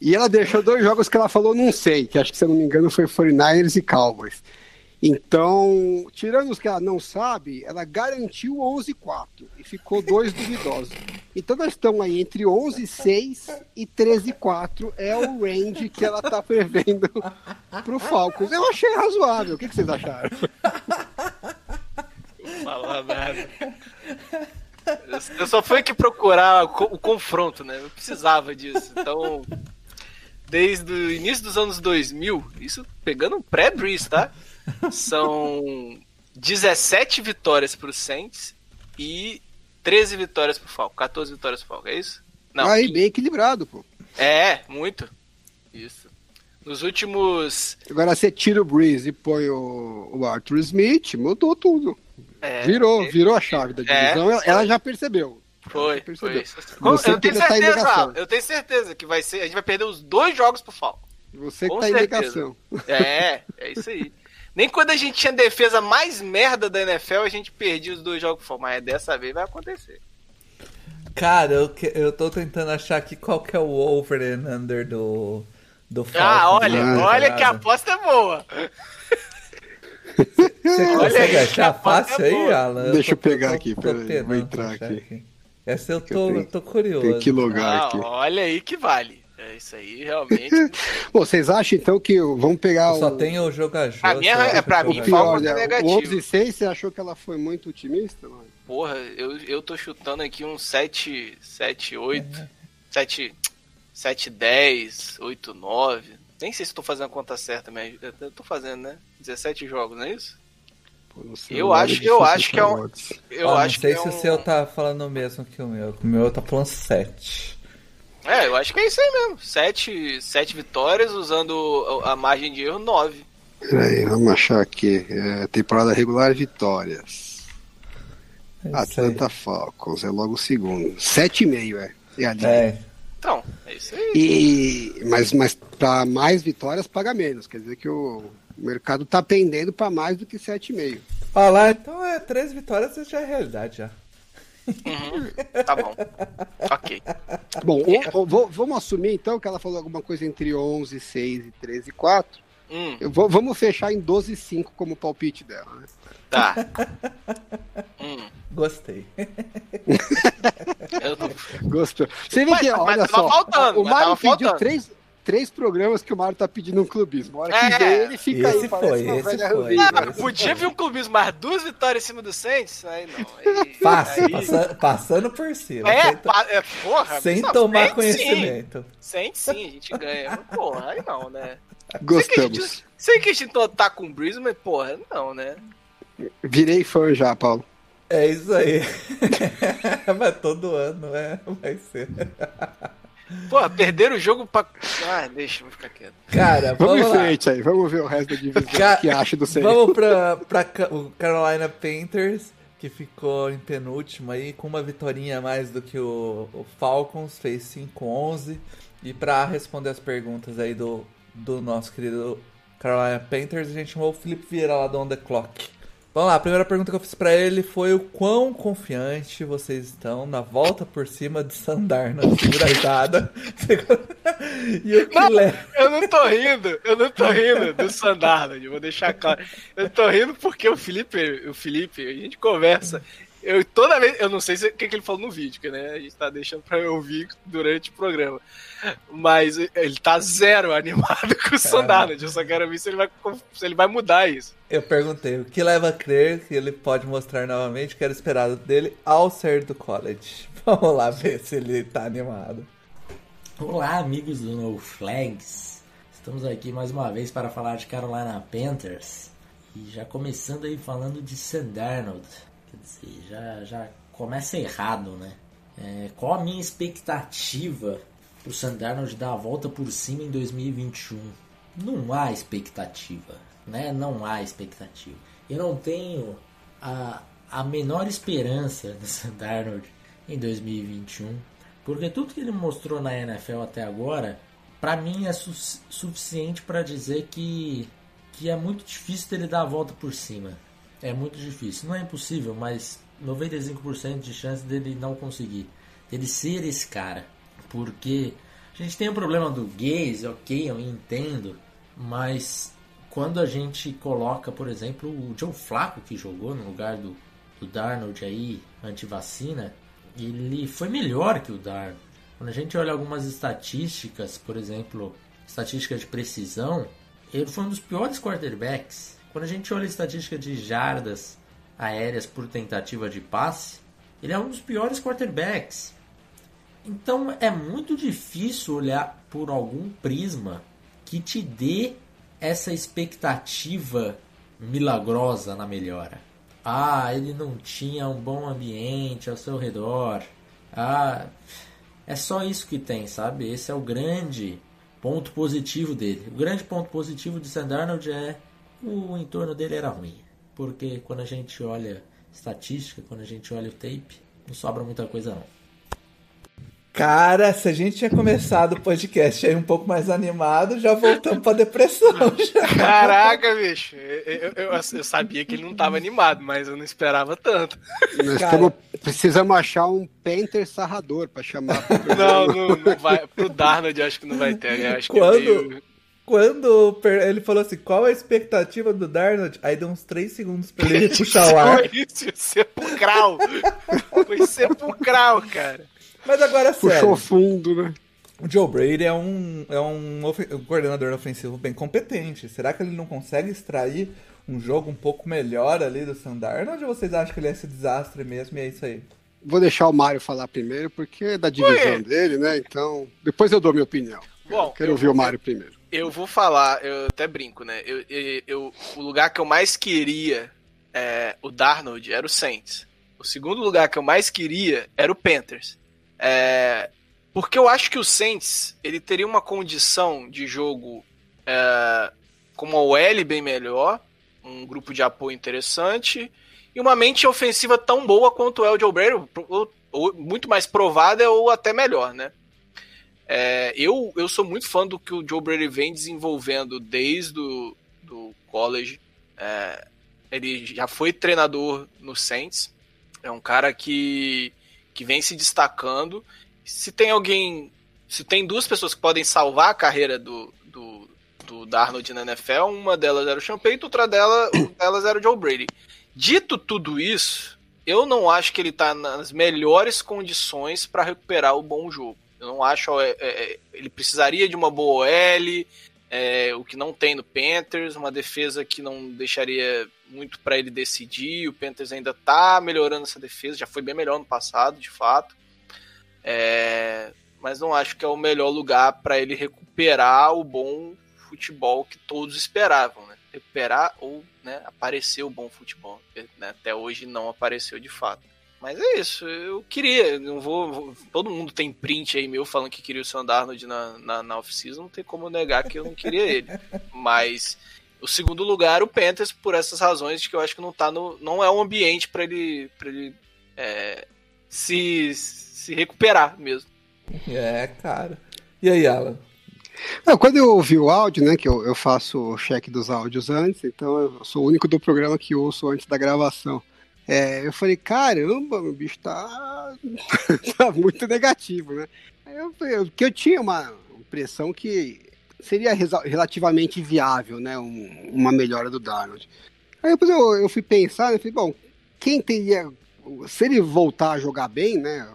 e ela deixou dois jogos que ela falou, não sei, que acho que se eu não me engano foi 49ers e Cowboys. Então, tirando os que ela não sabe, ela garantiu 11-4 e ficou dois duvidosos. Então, nós estamos aí entre 11-6 e 13-4 é o range que ela está prevendo para o Falcons. Eu achei razoável. O que, que vocês acharam? Falar nada. Eu só fui aqui procurar o confronto, né? Eu precisava disso. Então, desde o início dos anos 2000, isso pegando um pré-Breeze, tá? São 17 vitórias pro Saints e 13 vitórias pro Falco. 14 vitórias pro Falco, é isso? Não. Aí, bem equilibrado, pô. É, muito. Isso. Nos últimos. Agora você tira o Breeze e põe o, o Arthur Smith, mudou tudo. É, virou, virou a chave da é, divisão. É, ela, já percebeu. Foi, percebeu. foi. Você eu tenho certeza, eu tenho certeza que vai ser. A gente vai perder os dois jogos pro Falco. Você que Com tá certeza. em negação. É, é isso aí. Nem quando a gente tinha defesa mais merda da NFL, a gente perdia os dois jogos fora. Mas dessa vez vai acontecer. Cara, eu, que, eu tô tentando achar aqui qual que é o over and under do, do ah, Falcons. Ah, olha, ah, olha que a aposta é boa. Você consegue achar fácil é aí, Alan? Deixa eu, tô, pegar tô, aqui, peraí, vou entrar aqui. aqui. Essa eu tô, eu tenho, tô curioso. Tem que logar ah, aqui. Olha aí que vale. É isso aí, realmente. Bom, vocês acham então que vamos pegar eu Só tem o jogar jogo. A minha, é pra mim, pior, né? negativo. O 11 e 6, você achou que ela foi muito otimista, mano? Porra, eu, eu tô chutando aqui um 7, 7, 8, é. 7, 7, 10, 8, 9. Nem sei se tô fazendo a conta certa, mas eu tô fazendo, né? 17 jogos, não é isso? Eu acho, eu acho que é um. Eu ah, acho não sei que se é um... o seu tá falando o mesmo que o meu. O meu tá falando 7. É, eu acho que é isso aí mesmo. Sete, sete vitórias usando a margem de erro nove. Peraí, vamos achar aqui. É, temporada regular, vitórias. É Atlanta aí. Falcons, é logo o segundo. Sete e meio, é. É ali. É. Então, é isso aí. E, mas mas para mais vitórias, paga menos. Quer dizer que o mercado tá pendendo para mais do que 7,5. Olha lá, então é três vitórias já é realidade já. Uhum, tá bom. ok. Bom, o, o, vamos assumir então que ela falou alguma coisa entre 11, 6 e 13, 4. Hum. Vou, vamos fechar em 12 5 como palpite dela, né? Tá. hum. Gostei. Gostou. Você vê que, olha mas só, faltando, o Mário pediu três, três programas que o Mário tá pedindo um clubismo. A hora que é, vem, ele fica esse aí, foi, esse foi. Ah, podia vir um clubismo, mas duas vitórias em cima do Saints? Aí não. Aí, Passa, aí... Passa, passando por cima. É, sem, pa... é porra. Sem tomar conhecimento. Sem sim, a gente ganha. porra, aí não, né? Gostamos. Sei que a gente tá com o Breeze, mas porra, não, né? Virei fã já, Paulo. É isso aí. mas todo ano, é, vai ser. Pô, perderam o jogo pra. Ah, deixa, eu ficar quieto. Cara, vamos, vamos em frente aí, vamos ver o resto da divisão Ca... que acha do Saints. Vamos pra, pra o Carolina Panthers, que ficou em penúltimo aí, com uma vitória a mais do que o, o Falcons, fez 5-11. E pra responder as perguntas aí do, do nosso querido Carolina Panthers, a gente chamou o Felipe Vieira lá do On The Clock. Vamos lá, a primeira pergunta que eu fiz para ele foi o quão confiante vocês estão na volta por cima de Sandar na segunda rodada. e o que não, leva... Eu não tô rindo, eu não tô rindo do Sandar, vou deixar claro. Eu tô rindo porque o Felipe, o Felipe, a gente conversa eu toda vez, eu não sei se, o que, que ele falou no vídeo, que né, a gente tá deixando pra eu ouvir durante o programa. Mas ele tá zero animado com o Sondarnold. Eu só quero ver se ele, vai, se ele vai mudar isso. Eu perguntei o que leva a crer que ele pode mostrar novamente o que era esperado dele ao sair do college. Vamos lá ver se ele tá animado. Olá, amigos do No Flags. Estamos aqui mais uma vez para falar de Carolina Panthers. E já começando aí falando de Sam Darnold. Quer dizer, já, já começa errado, né? É, qual a minha expectativa para o Sam Darnold dar a volta por cima em 2021? Não há expectativa, né? Não há expectativa. Eu não tenho a, a menor esperança do Sam Darnold em 2021, porque tudo que ele mostrou na NFL até agora, para mim é su suficiente para dizer que que é muito difícil dele dar a volta por cima. É muito difícil. Não é impossível, mas 95% de chance dele não conseguir. Dele ser esse cara. Porque a gente tem o problema do gays, ok, eu entendo. Mas quando a gente coloca, por exemplo, o Joe Flacco que jogou no lugar do, do Darnold aí, anti-vacina, ele foi melhor que o Darnold. Quando a gente olha algumas estatísticas, por exemplo, estatísticas de precisão, ele foi um dos piores quarterbacks. Quando a gente olha a estatística de jardas aéreas por tentativa de passe, ele é um dos piores quarterbacks. Então é muito difícil olhar por algum prisma que te dê essa expectativa milagrosa na melhora. Ah, ele não tinha um bom ambiente ao seu redor. Ah, é só isso que tem, sabe? Esse é o grande ponto positivo dele. O grande ponto positivo de Sam Darnold é o entorno dele era ruim. Porque quando a gente olha estatística, quando a gente olha o tape, não sobra muita coisa não. Cara, se a gente tinha começado o podcast aí um pouco mais animado, já voltamos pra depressão. Já. Caraca, bicho. Eu, eu, eu, sabia que ele não tava animado, mas eu não esperava tanto. Nós Cara, precisamos achar um Painter sarrador pra chamar. Não, não, não vai. Pro Darnold acho que não vai ter, né? Acho quando, que é meio... quando ele falou assim, qual a expectativa do Darnold? Aí deu uns 3 segundos pra ele puxar o ar. Foi isso, sepulcral. Foi sepulcral, cara. Mas agora Puxou sério. Puxou fundo, né? O Joe Brady é um, é um, coordenador ofensivo bem competente. Será que ele não consegue extrair um jogo um pouco melhor ali do Sandarno? Ou vocês acham que ele é esse desastre mesmo e é isso aí? Vou deixar o Mário falar primeiro, porque é da divisão Oi. dele, né? Então, depois eu dou minha opinião. Bom, quero ouvir o Mário primeiro. Eu vou falar, eu até brinco, né? Eu, eu, eu, o lugar que eu mais queria é, o Darnold era o Saints. O segundo lugar que eu mais queria era o Panthers. É, porque eu acho que o Saints ele teria uma condição de jogo é, com uma OL bem melhor, um grupo de apoio interessante e uma mente ofensiva tão boa quanto é o Joe Brady, ou, ou, muito mais provada ou até melhor, né? É, eu, eu sou muito fã do que o Joe Brady vem desenvolvendo desde o do college. É, ele já foi treinador no Saints. É um cara que que vem se destacando. Se tem alguém. Se tem duas pessoas que podem salvar a carreira do, do, do Darnold na NFL, uma delas era o Sean Payton, outra dela, delas era o Joe Brady. Dito tudo isso, eu não acho que ele está nas melhores condições para recuperar o bom jogo. Eu não acho. É, é, ele precisaria de uma boa OL, é, o que não tem no Panthers, uma defesa que não deixaria muito para ele decidir. O Panthers ainda está melhorando essa defesa, já foi bem melhor no passado, de fato. É, mas não acho que é o melhor lugar para ele recuperar o bom futebol que todos esperavam, né? Recuperar ou né, aparecer o bom futebol. Né? Até hoje não apareceu de fato. Mas é isso, eu queria, não vou, vou, Todo mundo tem print aí meu falando que queria o Sam Darnold na, na, na off-season, não tem como negar que eu não queria ele. Mas o segundo lugar, o Panthers, por essas razões de que eu acho que não tá no. não é um ambiente para ele, pra ele é, se, se recuperar mesmo. É, cara. E aí, Alan? Não, quando eu ouvi o áudio, né, que eu, eu faço o cheque dos áudios antes, então eu sou o único do programa que ouço antes da gravação. É, eu falei, caramba, o bicho tá, tá muito negativo, né? Eu, eu, que eu tinha uma impressão que seria relativamente viável, né? Um, uma melhora do Darnold. Aí depois eu, eu fui pensar, né? Falei, bom, quem teria. Se ele voltar a jogar bem, né?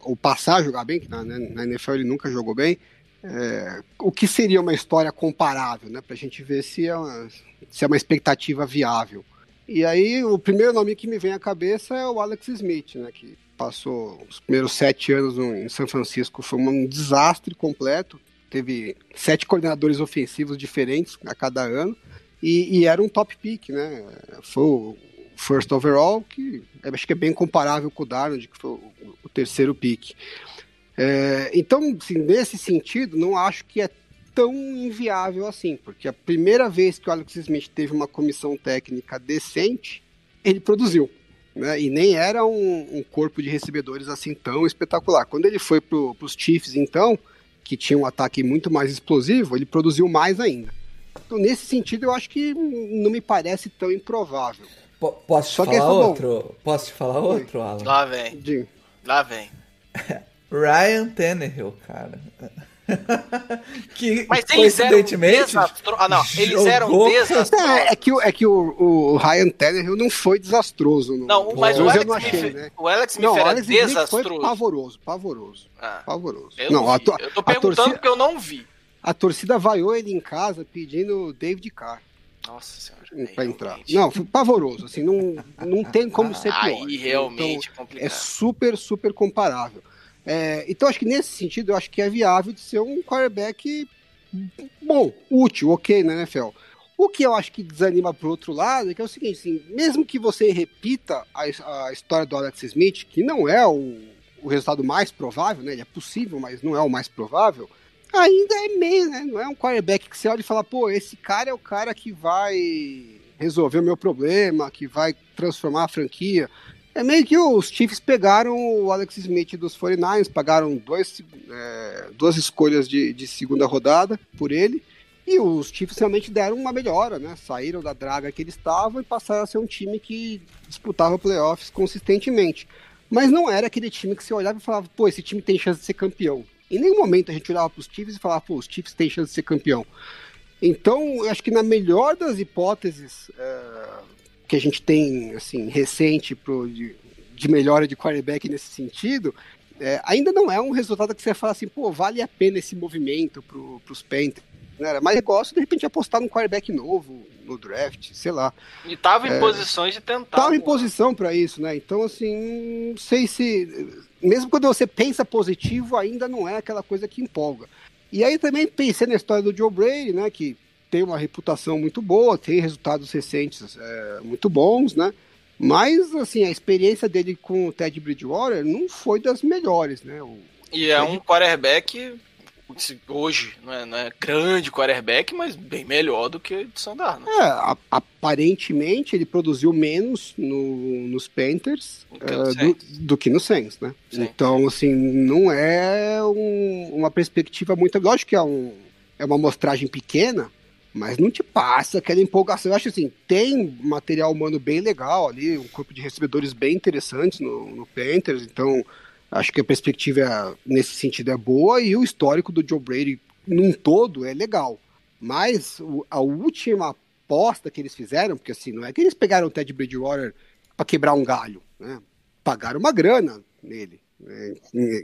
Ou passar a jogar bem, que na, na NFL ele nunca jogou bem, é, o que seria uma história comparável, né? Pra gente ver se é uma, se é uma expectativa viável. E aí, o primeiro nome que me vem à cabeça é o Alex Smith, né? Que passou os primeiros sete anos em São Francisco, foi um desastre completo. Teve sete coordenadores ofensivos diferentes a cada ano e, e era um top pick, né? Foi o first overall, que acho que é bem comparável com o Darnold, que foi o, o terceiro pick. É, então, assim, nesse sentido, não acho que é tão inviável assim, porque a primeira vez que o Alex Smith teve uma comissão técnica decente, ele produziu. Né? E nem era um, um, corpo de recebedores assim tão espetacular. Quando ele foi para os Chiefs, então, que tinha um ataque muito mais explosivo, ele produziu mais ainda. Então, nesse sentido, eu acho que não me parece tão improvável. P posso te Só falar outro? Bom. Posso te falar outro, Alan? Lá vem. Lá vem. Ryan Tannehill, cara. que Mas eles eram desastro... Ah, não, eles eram desastrosos. É, é, que, é que o, o Ryan Tannehill não foi desastroso. No... Não, mas o Alex, achei, Smith, né? o Alex Smith não, era Alex desastroso. Foi pavoroso, pavoroso. Ah, pavoroso. Eu não, não to... eu tô perguntando torcida... porque eu não vi. A torcida vaiou ele em casa pedindo David Carr. Nossa senhora. Pra entrar. Não, foi pavoroso, assim, não, não tem como ser pior. Aí realmente então, complicado. É super, super comparável. É, então, acho que nesse sentido, eu acho que é viável de ser um quarterback bom, útil, ok na NFL. O que eu acho que desanima pro outro lado é que é o seguinte, assim, mesmo que você repita a, a história do Alex Smith, que não é o, o resultado mais provável, né? Ele é possível, mas não é o mais provável, ainda é meio, né? Não é um quarterback que você olha e fala, pô, esse cara é o cara que vai resolver o meu problema, que vai transformar a franquia. É meio que os Chiefs pegaram o Alex Smith dos 49ers, pagaram dois, é, duas escolhas de, de segunda rodada por ele. E os Chiefs realmente deram uma melhora, né? Saíram da draga que eles estavam e passaram a ser um time que disputava playoffs consistentemente. Mas não era aquele time que você olhava e falava, pô, esse time tem chance de ser campeão. Em nenhum momento a gente olhava para os Chiefs e falava, pô, os Chiefs têm chance de ser campeão. Então, eu acho que na melhor das hipóteses, é, que a gente tem assim recente pro, de, de melhora de quarterback nesse sentido, é, ainda não é um resultado que você fala assim, pô, vale a pena esse movimento para os Panthers. Né? Era mais negócio de repente apostar num quarterback novo no draft, sei lá. E tava em é, posições de tentar. Tava pô. em posição para isso, né? Então, assim, não sei se. Mesmo quando você pensa positivo, ainda não é aquela coisa que empolga. E aí também pensei na história do Joe Brady, né? Que tem uma reputação muito boa, tem resultados recentes é, muito bons, né? Mas, assim, a experiência dele com o Ted Bridgewater não foi das melhores, né? O e é um quarterback hoje, não é, não é grande quarterback, mas bem melhor do que o Sandar, né? É, a, aparentemente ele produziu menos no, nos Panthers uh, do, do, que no Saints, né? Sim. Então, assim, não é um, uma perspectiva muito... Lógico que é, um, é uma amostragem pequena, mas não te passa aquela empolgação. Eu acho assim, tem material humano bem legal ali, um corpo de recebedores bem interessantes no, no Panthers, então acho que a perspectiva nesse sentido é boa e o histórico do Joe Brady num todo é legal. Mas a última aposta que eles fizeram, porque assim, não é que eles pegaram o Ted Bridgewater para quebrar um galho, né? Pagaram uma grana nele. Né?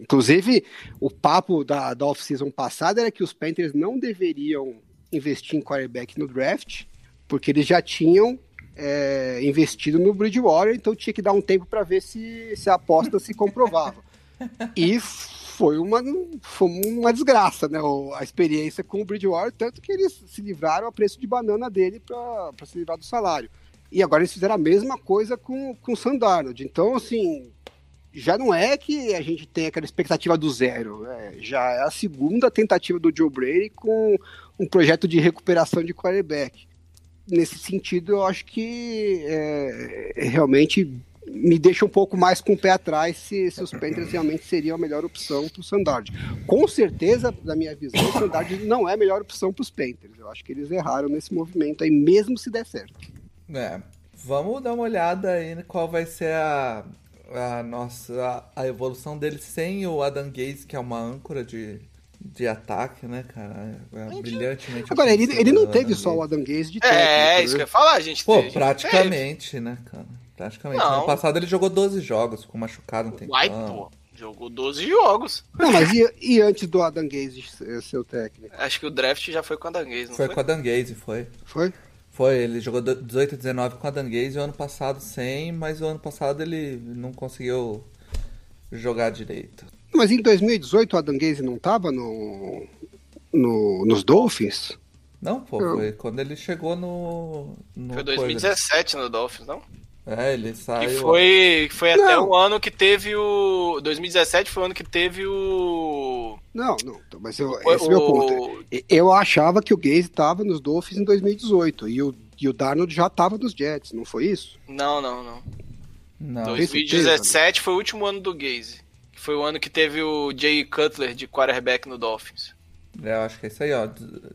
Inclusive, o papo da, da off-season passada era que os Panthers não deveriam investir em quarterback no draft, porque eles já tinham é, investido no Bridgewater, então tinha que dar um tempo para ver se, se a aposta se comprovava. E foi uma, foi uma desgraça, né? A experiência com o Bridgewater, tanto que eles se livraram a preço de banana dele para se livrar do salário. E agora eles fizeram a mesma coisa com, com o Sandarnold. Então, assim, já não é que a gente tem aquela expectativa do zero. É, já é a segunda tentativa do Joe Brady com um projeto de recuperação de quarterback. Nesse sentido, eu acho que é, realmente me deixa um pouco mais com o pé atrás se, se os Panthers realmente seriam a melhor opção para o Sandard. Com certeza, da minha visão, o Sandard não é a melhor opção para os Panthers. Eu acho que eles erraram nesse movimento aí, mesmo se der certo. É, vamos dar uma olhada aí qual vai ser a, a nossa a, a evolução dele sem o Adam Gaze, que é uma âncora de, de ataque, né, cara? É brilhantemente. Agora, ele, ele não teve só o Adam Gaze de técnico. É, é isso né? que eu ia falar, gente. Pô, praticamente, teve. né, cara? Praticamente. Não. No passado ele jogou 12 jogos, ficou machucado um tempo. Uai, pô. Jogou 12 jogos. Não, mas e, e antes do Adam Gaze ser o técnico? Acho que o draft já foi com o Adam Gaze, não foi? Foi com o Adam Gaze, foi. Foi? Foi, ele jogou 18 e 19 com o Adam Gaze e o ano passado sem, mas o ano passado ele não conseguiu jogar direito. Mas em 2018 o Adam Gaze não tava no, no, nos Dolphins? Não, pô, foi quando ele chegou no. no foi 2017 coisa. no Dolphins, não? É, ele saiu. Que foi, foi até o ano que teve o. 2017 foi o ano que teve o. Não, não, mas eu, esse o... é meu ponto. Eu achava que o Gaze estava nos Dolphins em 2018 e o, e o Darnold já estava nos Jets, não foi isso? Não, não, não. não. 2017 foi o último ano do Gaze. Foi o ano que teve o Jay Cutler de quarterback no Dolphins. É, eu acho que é isso aí, ó.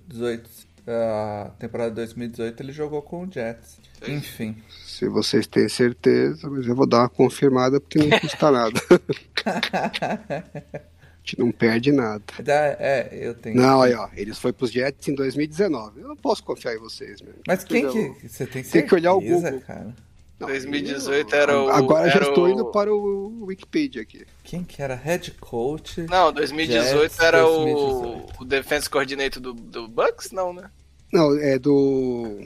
18, a temporada de 2018 ele jogou com o Jets. Sim. Enfim. Se vocês têm certeza, mas eu vou dar uma confirmada porque não custa nada. a gente não perde nada. É, eu tenho. Não, aí, ó, eles foram pros Jets em 2019. Eu não posso confiar em vocês mesmo. Mas quem que. Você tem certeza, Tem que olhar o Google. Cara? Não, 2018 era o. Agora era já estou o... indo para o Wikipedia aqui. Quem que era head coach? Não, 2018 Jets, era 2018. O... o defense coordinator do, do Bucks, não, né? Não, é do.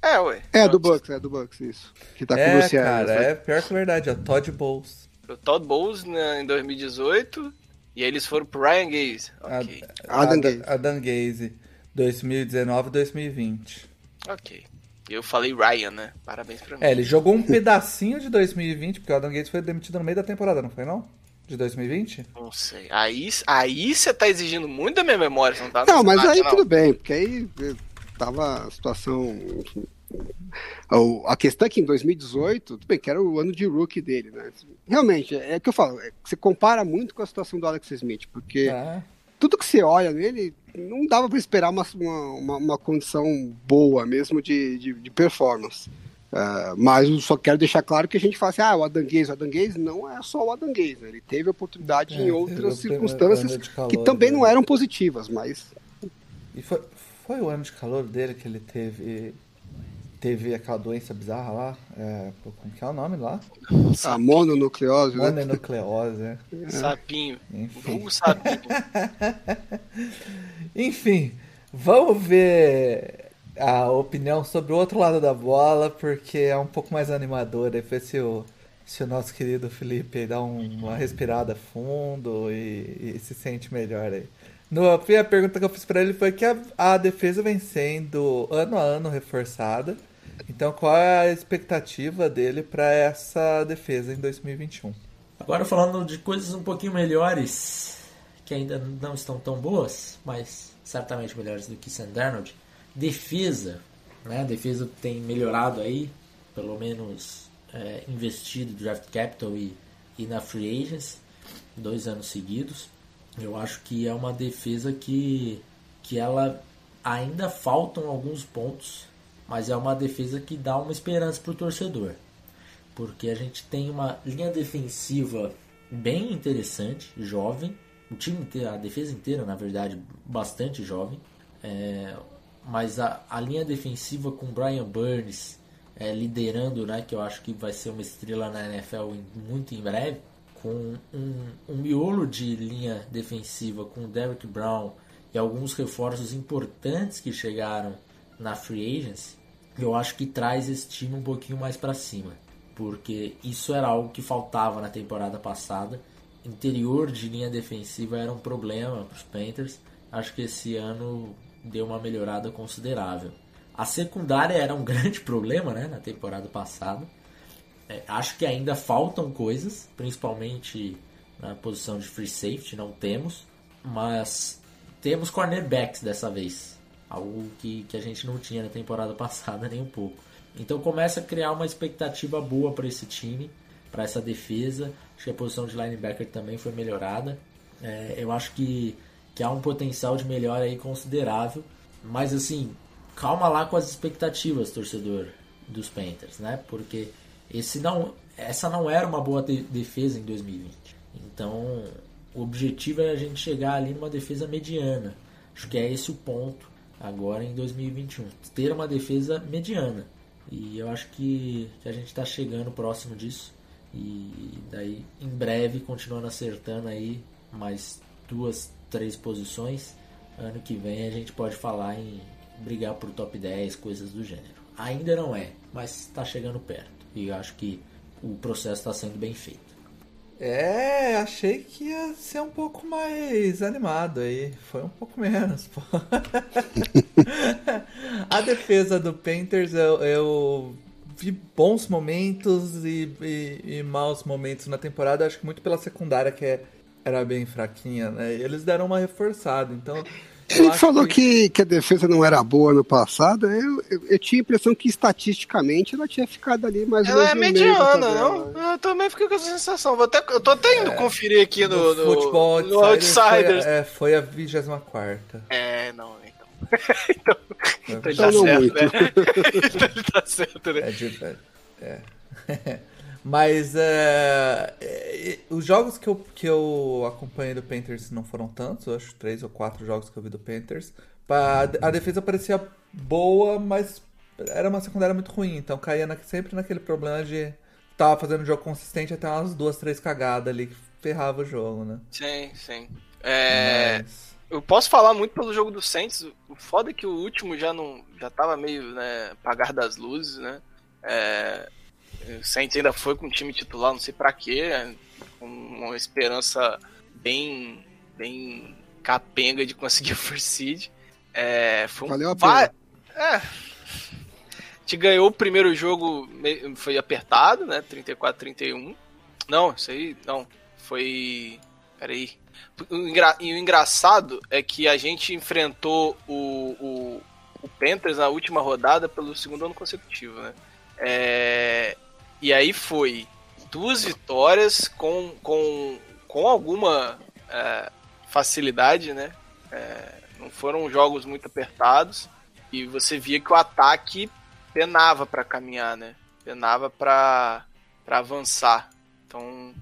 É, ué. É, do Bucks, é do Bucks, isso. Que tá é, com o Luciano. cara, é pior que verdade, é Todd Bowles. O Todd Bowles né, em 2018 e aí eles foram pro Ryan Gaze. Ok. Adam Gaze. Adam Gaze, 2019 2020. Ok. Eu falei Ryan, né? Parabéns pra mim. É, ele jogou um pedacinho de 2020, porque o Adam Gates foi demitido no meio da temporada, não foi não? De 2020? Não sei. Aí, aí você tá exigindo muito da minha memória, não tá? Não, mas aí não. tudo bem, porque aí eh, tava a situação. A questão é que em 2018, tudo bem, que era o ano de rookie dele, né? Realmente, é que eu falo, é, você compara muito com a situação do Alex Smith, porque é. tudo que você olha nele, não dava para esperar uma, uma, uma, condição boa mesmo de, de, de performance. Uh, mas eu só quero deixar claro que a gente fala assim, ah, o Adanguês, o Adanguês não é só o Adanguês, né? ele teve oportunidade é, em outras circunstâncias que também dele. não eram positivas, mas... E foi, foi o ano de calor dele que ele teve teve aquela doença bizarra lá, é, como que é o nome lá? A mononucleose, né? Mononucleose, é. Sapinho. Enfim. sapinho. Enfim, vamos ver a opinião sobre o outro lado da bola, porque é um pouco mais animador. Depois se o, se o nosso querido Felipe dá um, uma respirada fundo e, e, se sente melhor aí. No, a pergunta que eu fiz para ele foi que a, a defesa vem sendo ano a ano reforçada. Então, qual é a expectativa dele para essa defesa em 2021? Agora, falando de coisas um pouquinho melhores, que ainda não estão tão boas, mas certamente melhores do que Sam Darnold. Defesa, né? A defesa tem melhorado aí, pelo menos é, investido draft capital e, e na free agents, dois anos seguidos. Eu acho que é uma defesa que, que ela ainda faltam alguns pontos mas é uma defesa que dá uma esperança para o torcedor, porque a gente tem uma linha defensiva bem interessante, jovem, o time inteiro, a defesa inteira, na verdade, bastante jovem, é, mas a, a, linha defensiva com Brian Burns é, liderando, né, que eu acho que vai ser uma estrela na NFL em, muito em breve, com um, um miolo de linha defensiva com Derrick Brown e alguns reforços importantes que chegaram na free agency, eu acho que traz esse time um pouquinho mais para cima, porque isso era algo que faltava na temporada passada. Interior de linha defensiva era um problema para os Panthers. Acho que esse ano deu uma melhorada considerável. A secundária era um grande problema né, na temporada passada. É, acho que ainda faltam coisas, principalmente na posição de free safety, não temos, mas temos cornerbacks dessa vez algo que, que a gente não tinha na temporada passada nem um pouco. Então começa a criar uma expectativa boa para esse time, para essa defesa. Acho que a posição de linebacker também foi melhorada. É, eu acho que, que há um potencial de melhora aí considerável. Mas assim, calma lá com as expectativas, torcedor dos Panthers, né? Porque esse não, essa não era uma boa de defesa em 2020. Então, o objetivo é a gente chegar ali numa defesa mediana. Acho que é esse o ponto agora em 2021. Ter uma defesa mediana. E eu acho que, que a gente está chegando próximo disso. E daí, em breve, continuando acertando aí mais duas, três posições. Ano que vem a gente pode falar em brigar por top 10, coisas do gênero. Ainda não é, mas está chegando perto. E acho que o processo está sendo bem feito. É, achei que ia ser um pouco mais animado aí. Foi um pouco menos, pô. a defesa do Panthers, eu, eu vi bons momentos e, e, e, maus momentos na temporada. Acho que muito pela secundária, que é, era bem fraquinha, né? E eles deram uma reforçada, então ele falou que... que... Que, a defesa não era boa no passado. Eu, eu, eu, tinha a impressão que estatisticamente ela tinha ficado ali mais Ela é mediana, não? Eu também fiquei com essa sensação. Vou até, eu tô até indo é, conferir aqui no, no, futebol no Outsiders. Foi, é, foi a 24. É, não, então. Então, então ele tá certo, muito. né? então ele tá certo, né? É, de, é. é. Mas é, é, os jogos que eu, que eu acompanhei do Panthers não foram tantos, eu acho três ou quatro jogos que eu vi do Panthers. A, a defesa parecia boa, mas era uma secundária muito ruim, então caía na, sempre naquele problema de tava fazendo um jogo consistente até umas duas, três cagadas ali que ferrava o jogo, né? Sim, sim. É... Mas... Eu posso falar muito pelo jogo do Saints. O foda é que o último já não já tava meio né, apagar das luzes, né? É... O Saints ainda foi com o time titular, não sei para quê, com uma esperança bem, bem capenga de conseguir o first seed. É, foi um Valeu a pena. É, a gente ganhou o primeiro jogo, foi apertado, né? 34-31. Não, isso aí, não. Foi. Peraí. E o engraçado é que a gente enfrentou o, o, o Panthers na última rodada pelo segundo ano consecutivo, né? É, e aí foi duas vitórias com, com, com alguma é, facilidade, né? É, não foram jogos muito apertados. E você via que o ataque penava para caminhar, né? Penava para avançar. Então.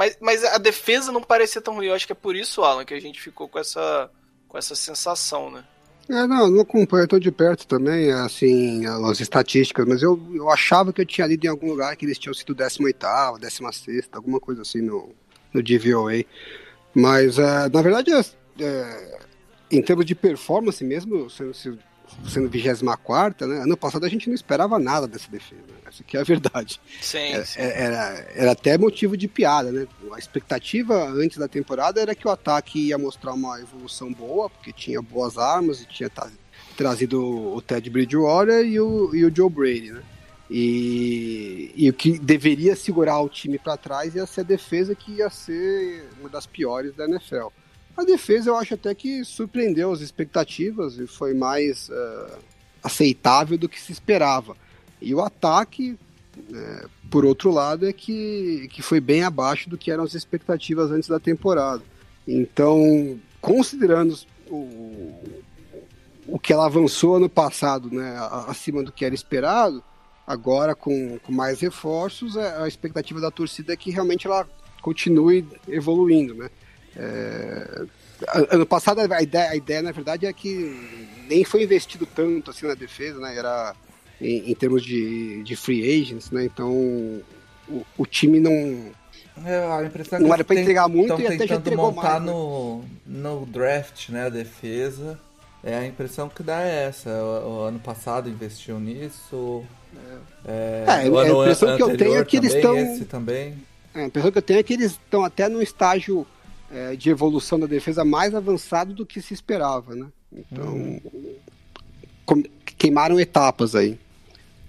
Mas, mas a defesa não parecia tão ruim. Eu acho que é por isso, Alan, que a gente ficou com essa, com essa sensação, né? É, não, não tô de perto também, assim, as estatísticas, mas eu, eu achava que eu tinha lido em algum lugar que eles tinham sido 18 16 alguma coisa assim no, no DVOA. Mas, é, na verdade, é, é, em termos de performance mesmo, sendo, sendo 24, né? Ano passado a gente não esperava nada dessa defesa. Né? Essa aqui é a verdade. Sim, é, sim. É, era, era até motivo de piada, né? A expectativa antes da temporada era que o ataque ia mostrar uma evolução boa, porque tinha boas armas e tinha trazido o Ted Bridgewater e o, e o Joe Brady, né? E, e o que deveria segurar o time para trás ia ser a defesa, que ia ser uma das piores da NFL. A defesa eu acho até que surpreendeu as expectativas e foi mais uh, aceitável do que se esperava. E o ataque, uh, por outro lado, é que, que foi bem abaixo do que eram as expectativas antes da temporada. Então, considerando o, o que ela avançou ano passado, né, acima do que era esperado, agora com, com mais reforços, a, a expectativa da torcida é que realmente ela continue evoluindo, né? É, ano passado a ideia, a ideia, na verdade, é que nem foi investido tanto assim na defesa, né? Era em, em termos de, de free agents, né? Então o, o time não. É, a impressão é não era para entregar muito e até já entregou montar mais, né? no, no draft, né? A defesa. É a impressão que dá é essa. O, o ano passado investiu nisso. É, é, é a impressão que eu tenho é que eles estão. também. É, a impressão que eu tenho é que eles estão até no estágio é, de evolução da defesa mais avançado do que se esperava, né? Então, queimaram etapas aí.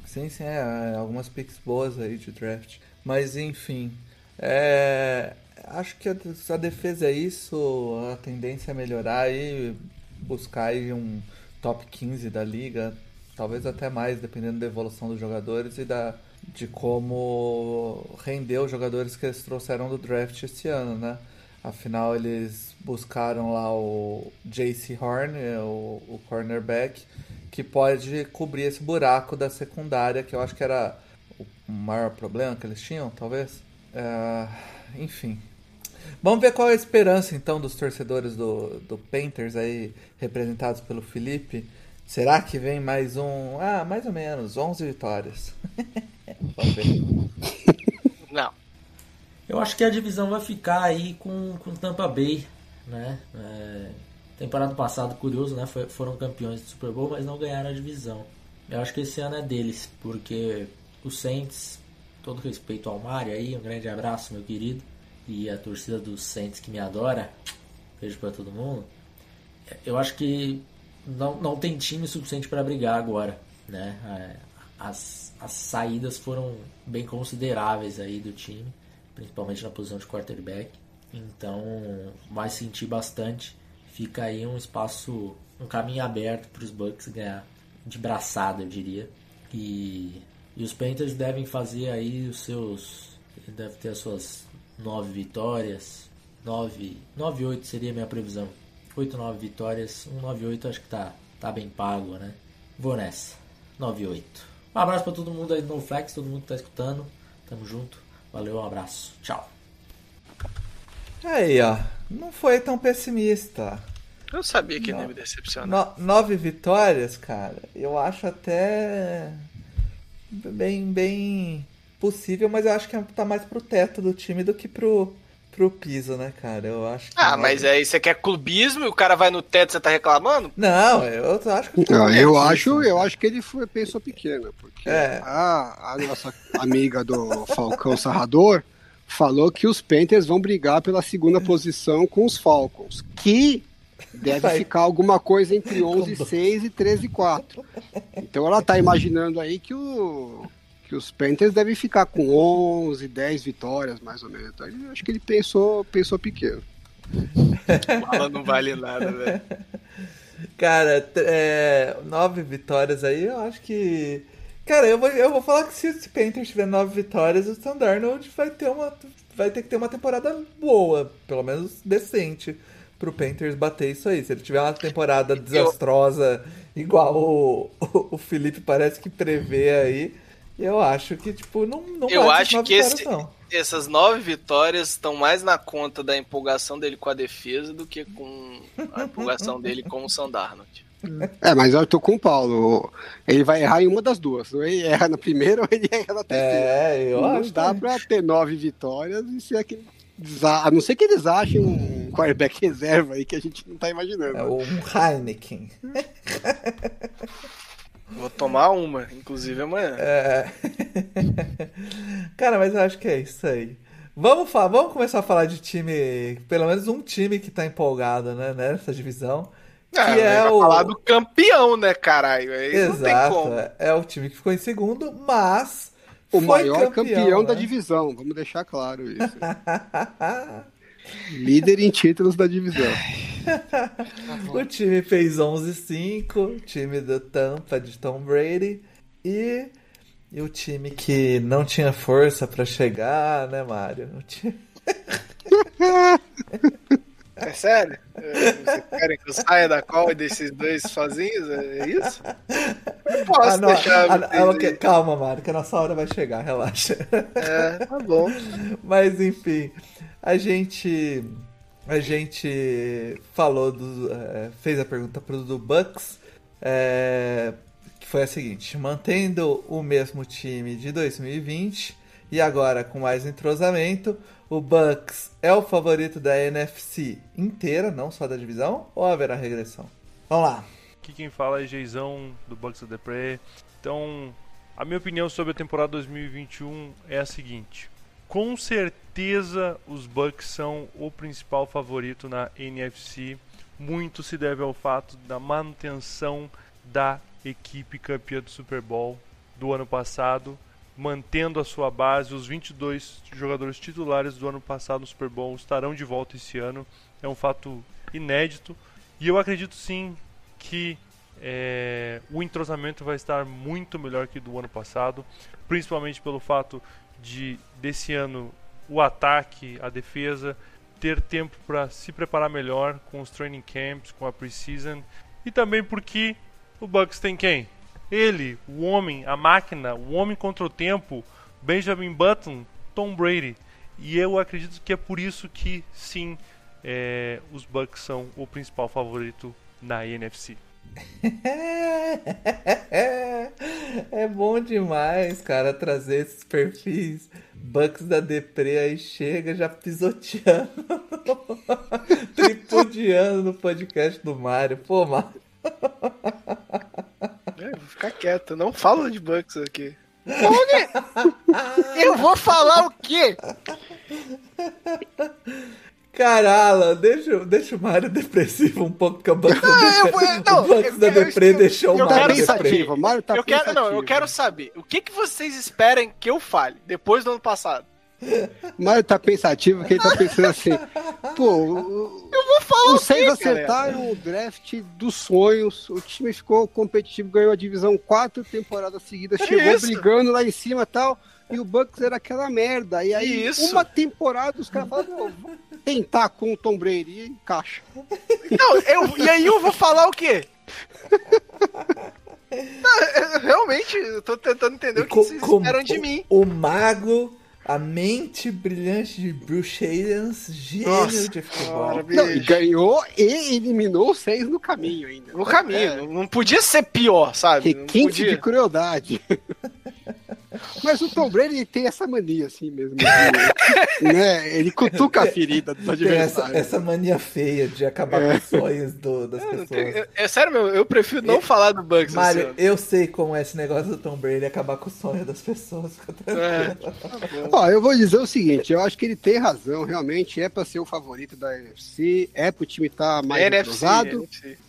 Sim, sim, é, algumas picks boas aí de draft. Mas, enfim, é, acho que a, a, defesa é isso, a tendência é melhorar e buscar aí um top 15 da liga, talvez até mais, dependendo da evolução dos jogadores e da, de como render os jogadores que eles trouxeram do draft esse ano, né? Afinal, eles buscaram lá o J.C. Horn, o, o cornerback, que pode cobrir esse buraco da secundária, que eu acho que era o maior problema que eles tinham, talvez. É, enfim. Vamos ver qual é a esperança, então, dos torcedores do, do Panthers aí, representados pelo Felipe. Será que vem mais um... Ah, mais ou menos, 11 vitórias. Vamos ver. Não. Eu acho que a divisão vai ficar aí com, com Tampa Bay, né? É, temporada passada, curioso, né? Foi, foram campeões do Super Bowl, mas não ganharam a divisão. Eu acho que esse ano é deles, porque o Saints todo respeito ao Mário aí, um grande abraço, meu querido. E a torcida do Saints que me adora. Beijo para todo mundo. Eu acho que não, não tem time suficiente para brigar agora, né? É, as, as saídas foram bem consideráveis aí do time, principalmente na posição de quarterback. Então vai sentir bastante. Fica aí um espaço, um caminho aberto para os Bucks ganhar de braçada, eu diria. E, e os Panthers devem fazer aí os seus. Deve ter as suas nove vitórias. 9, 9 8 seria a minha previsão. 8, 9 vitórias. Um 9, 8 acho que tá, tá bem pago, né? Vou nessa. 9, 8. Um abraço para todo mundo aí do NoFlex, todo mundo que tá escutando. Tamo junto. Valeu, um abraço. Tchau. Aí, ó. Não foi tão pessimista. Eu sabia que não, ia me decepcionar. No, nove vitórias, cara. Eu acho até bem, bem possível, mas eu acho que tá mais pro teto do time do que pro, pro piso, né, cara? Eu acho que Ah, mas aí você quer clubismo e o cara vai no teto e você tá reclamando? Não, eu acho que. Não, eu acho, eu acho que ele foi pensou pequena, porque é. a, a nossa amiga do Falcão Sarrador falou que os Panthers vão brigar pela segunda posição com os Falcons, que deve Vai. ficar alguma coisa entre 11 e 6 e 13 e 4. Então ela tá imaginando aí que o que os Panthers devem ficar com 11, 10 vitórias mais ou menos. Então, acho que ele pensou, pensou pequeno. Ela não vale nada, velho. Cara, é, nove vitórias aí, eu acho que Cara, eu vou, eu vou falar que se o Panthers tiver nove vitórias, o Sam Darnold vai ter uma vai ter que ter uma temporada boa, pelo menos decente, pro Panthers bater isso aí. Se ele tiver uma temporada desastrosa, igual o, o, o, Felipe parece que prevê aí, eu acho que, tipo, não, não Eu acho que esse, essas nove vitórias estão mais na conta da empolgação dele com a defesa do que com a empolgação dele com o Sam Darnold. É, mas eu tô com o Paulo. Ele vai errar em uma das duas. Ou ele erra na primeira ou ele erra na terceira. É, eu não acho. dá pra ter nove vitórias e ser aquele. A não ser que eles achem um quarterback reserva aí que a gente não tá imaginando. É um Heineken. Vou tomar uma, inclusive amanhã. É... Cara, mas eu acho que é isso aí. Vamos, falar, vamos começar a falar de time, pelo menos um time que tá empolgado né, nessa divisão. Ah, que é o falar do campeão, né, caralho? Aí Exato, é o time que ficou em segundo, mas o maior campeão, campeão né? da divisão, vamos deixar claro isso. Líder em títulos da divisão. o time fez 11-5, time do Tampa de Tom Brady e, e o time que não tinha força para chegar, né, Mário? O time... É sério? Você querem que eu saia da call desses dois sozinhos? É isso? Eu posso ah, não, deixar. Ah, ah, calma, Mário, que a nossa hora vai chegar, relaxa. É, tá bom. Mas enfim, a gente. A gente falou do. É, fez a pergunta pro do Bucks. É, que foi a seguinte: mantendo o mesmo time de 2020 e agora com mais entrosamento, o Bucks é o favorito da NFC inteira, não só da divisão, ou haverá regressão? Vamos lá. Aqui quem fala é Geizão do Bucks of the Prey. Então, a minha opinião sobre a temporada 2021 é a seguinte: com certeza os Bucks são o principal favorito na NFC. Muito se deve ao fato da manutenção da equipe campeã do Super Bowl do ano passado mantendo a sua base. Os 22 jogadores titulares do ano passado no Super Bowl estarão de volta esse ano. É um fato inédito. E eu acredito sim que é, o entrosamento vai estar muito melhor que do ano passado, principalmente pelo fato de desse ano o ataque, a defesa ter tempo para se preparar melhor com os training camps, com a preseason e também porque o Bucks tem quem? Ele, o homem, a máquina, o homem contra o tempo, Benjamin Button, Tom Brady. E eu acredito que é por isso que sim, é, os Bucks são o principal favorito na NFC. é bom demais, cara, trazer esses perfis Bucks da Depre aí chega já pisoteando, tripudiando no podcast do Mario. Pô, Mario. É, vou ficar quieto, não falo de Bucks aqui. Eu vou falar o quê? Caralho, deixa, deixa o Mario depressivo um pouco com a Bucks da Não, o Bucks da Depre deixou o Mario depressivo. Mario tá eu quero, não, eu quero saber, o que, que vocês esperam que eu fale depois do ano passado? Mario tá pensativo, que ele tá pensando assim, pô, eu vou falar os seis acertaram o draft dos sonhos, o time ficou competitivo, ganhou a divisão quatro temporadas seguidas, chegou Isso. brigando lá em cima e tal, e o Bucks era aquela merda. E aí, Isso. uma temporada, os caras falaram, vou tentar com o Tom Brady e encaixa. Não, eu, e aí eu vou falar o quê? Não, realmente, eu tô tentando entender o que vocês esperam de mim. O mago a mente brilhante de Bruce Arians, gênio Nossa, de futebol. Não, e ganhou e eliminou seis no caminho ainda. No caminho, é. não podia ser pior, sabe? Requinte de crueldade. Mas o Tom Brady ele tem essa mania assim mesmo. né? Ele cutuca a ferida dos adversários. Essa, essa, mania feia de acabar é. com os sonhos do, das pessoas. É, é, sério, meu, eu prefiro não falar do Bugs. Mário, eu sei como é esse negócio do Tom Brady acabar com o sonho das pessoas. É. Ó, eu vou dizer o seguinte, eu acho que ele tem razão, realmente é para ser o favorito da NFC, é pro time estar tá mais NFC.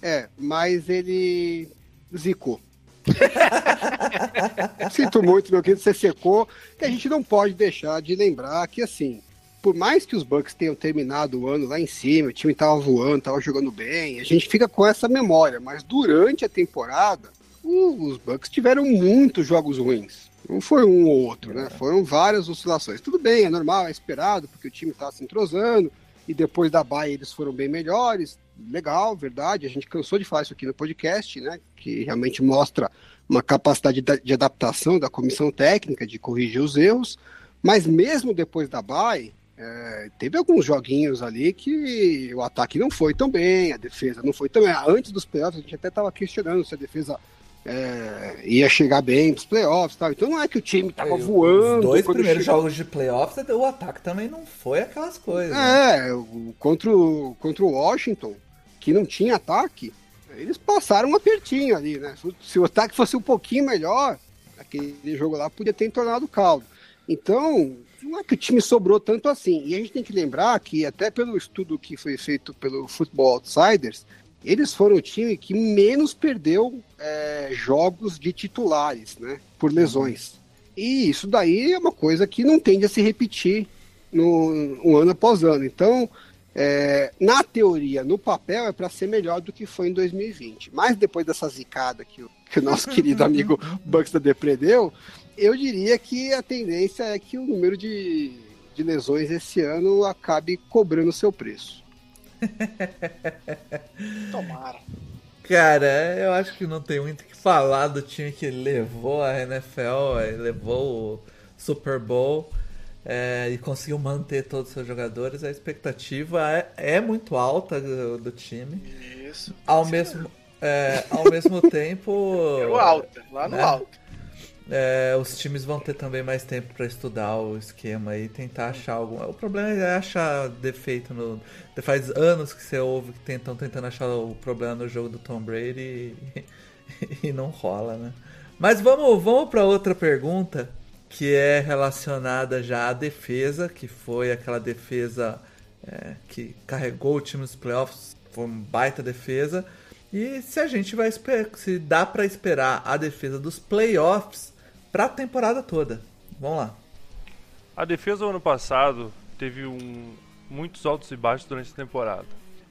É, mas ele zicou. Sinto muito, meu querido, você secou. Que a gente não pode deixar de lembrar que, assim, por mais que os Bucks tenham terminado o ano lá em cima, o time tava voando, tava jogando bem, a gente fica com essa memória. Mas durante a temporada, os Bucks tiveram muitos jogos ruins. Não foi um ou outro, né? Foram várias oscilações. Tudo bem, é normal, é esperado, porque o time tá se entrosando. E depois da baia eles foram bem melhores legal, verdade. A gente cansou de falar isso aqui no podcast, né? Que realmente mostra uma capacidade de adaptação da comissão técnica, de corrigir os erros. Mas mesmo depois da bye, é, teve alguns joguinhos ali que o ataque não foi tão bem, a defesa não foi tão bem. Antes dos playoffs, a gente até estava questionando se a defesa é, ia chegar bem pros playoffs tal. Então não é que o time tava voando. Os dois primeiros chegou... jogos de playoffs, o ataque também não foi aquelas coisas. É, né? contra, o, contra o Washington, que não tinha ataque, eles passaram um apertinho ali, né? Se o ataque fosse um pouquinho melhor, aquele jogo lá podia ter tornado caldo. Então, não é que o time sobrou tanto assim. E a gente tem que lembrar que, até pelo estudo que foi feito pelo Football Outsiders, eles foram o time que menos perdeu é, jogos de titulares, né? Por lesões. E isso daí é uma coisa que não tende a se repetir no, um ano após ano. Então, é, na teoria, no papel, é para ser melhor do que foi em 2020. Mas depois dessa zicada que o, que o nosso querido amigo Bucks da Depre deu, eu diria que a tendência é que o número de, de lesões esse ano acabe cobrando seu preço. Tomara. Cara, eu acho que não tem muito o que falar do time que levou a NFL, levou o Super Bowl é, e conseguiu manter todos os seus jogadores. A expectativa é, é muito alta do, do time. Isso. Ao mesmo, é, ao mesmo tempo. No alto, lá no né? alto. É, os times vão ter também mais tempo para estudar o esquema e tentar achar algum. O problema é achar defeito no. Faz anos que você ouve que tentam tentando achar o problema no jogo do Tom Brady e, e não rola, né? Mas vamos, vamos para outra pergunta que é relacionada já à defesa, que foi aquela defesa é, que carregou o time nos playoffs, foi uma baita defesa. E se a gente vai se dá para esperar a defesa dos playoffs para a temporada toda. Vamos lá. A defesa ano passado teve um, muitos altos e baixos durante a temporada.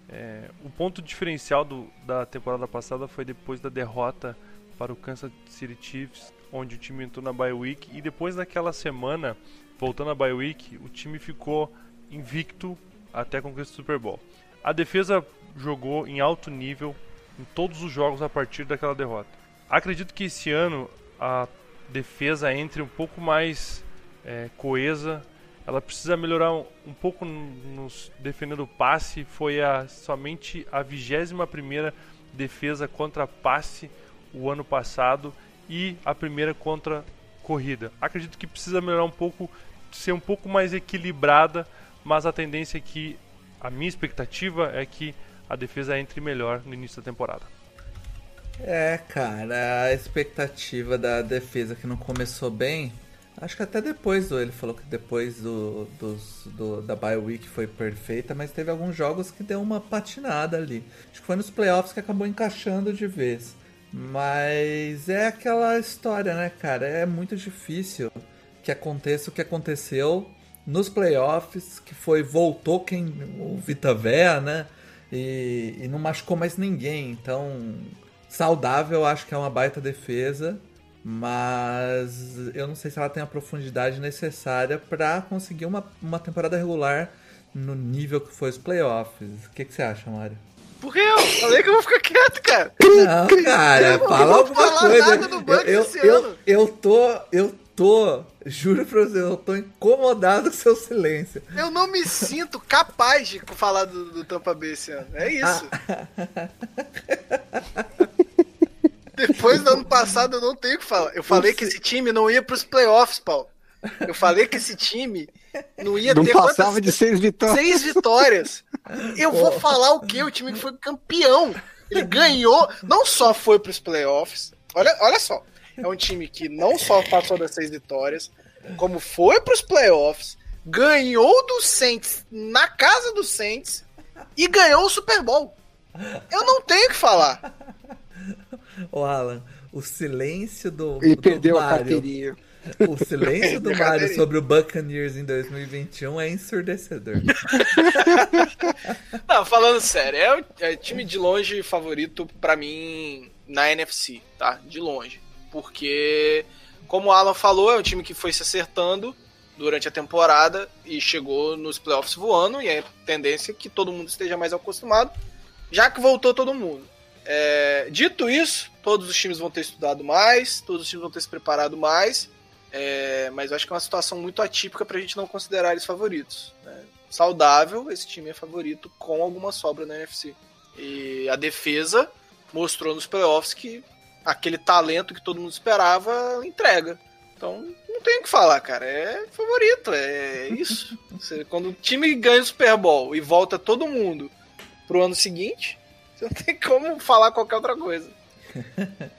É, o ponto diferencial do, da temporada passada foi depois da derrota para o Kansas City Chiefs, onde o time entrou na bye week e depois daquela semana, voltando à bye week, o time ficou invicto até a conquista do Super Bowl. A defesa jogou em alto nível em todos os jogos a partir daquela derrota. Acredito que esse ano a defesa entre um pouco mais é, coesa. Ela precisa melhorar um, pouco nos defendendo o passe. Foi a, somente a 21 primeira defesa contra passe o ano passado e a primeira contra corrida. Acredito que precisa melhorar um pouco, ser um pouco mais equilibrada, mas a tendência é que a minha expectativa é que a defesa entre melhor no início da temporada. É, cara, a expectativa da defesa que não começou bem. Acho que até depois do. Ele falou que depois do, dos, do, da bye week foi perfeita, mas teve alguns jogos que deu uma patinada ali. Acho que foi nos playoffs que acabou encaixando de vez. Mas é aquela história, né, cara? É muito difícil que aconteça o que aconteceu nos playoffs, que foi voltou quem o Vita né? E, e não machucou mais ninguém. Então, saudável, acho que é uma baita defesa, mas eu não sei se ela tem a profundidade necessária para conseguir uma, uma temporada regular no nível que foi os playoffs. O que, que você acha, Mário? Por que eu? Falei que eu vou ficar quieto, cara. Não, cara, fala alguma coisa. eu, eu, eu, eu, tô, eu tô, juro pra você, eu tô incomodado com seu silêncio. Eu não me sinto capaz de falar do, do Tampa Bay esse ano. É isso. Depois do ano passado eu não tenho o que falar. Eu falei que esse time não ia pros playoffs, Paulo. Eu falei que esse time não ia não ter. Passava quantas... de seis vitórias. Seis vitórias. Eu vou falar o quê? O time que foi campeão. Ele ganhou, não só foi pros playoffs. Olha, olha só. É um time que não só passou das seis vitórias, como foi pros playoffs, ganhou do Saints na casa do Saints e ganhou o Super Bowl. Eu não tenho o que falar. Ô Alan, o silêncio do. Ele do perdeu Mario, a carteirinha. O silêncio do Mario sobre o Buccaneers em 2021 é ensurdecedor. Não, falando sério, é o é time de longe favorito para mim na NFC, tá? De longe. Porque, como o Alan falou, é um time que foi se acertando durante a temporada e chegou nos playoffs voando, e a tendência é que todo mundo esteja mais acostumado, já que voltou todo mundo. É, dito isso, todos os times vão ter estudado mais, todos os times vão ter se preparado mais, é, mas eu acho que é uma situação muito atípica para a gente não considerar eles favoritos. Né? Saudável, esse time é favorito com alguma sobra na NFC. E a defesa mostrou nos playoffs que aquele talento que todo mundo esperava entrega. Então, não tem o que falar, cara. É favorito, é isso. Você, quando o time ganha o Super Bowl e volta todo mundo pro ano seguinte, você não tem como falar qualquer outra coisa.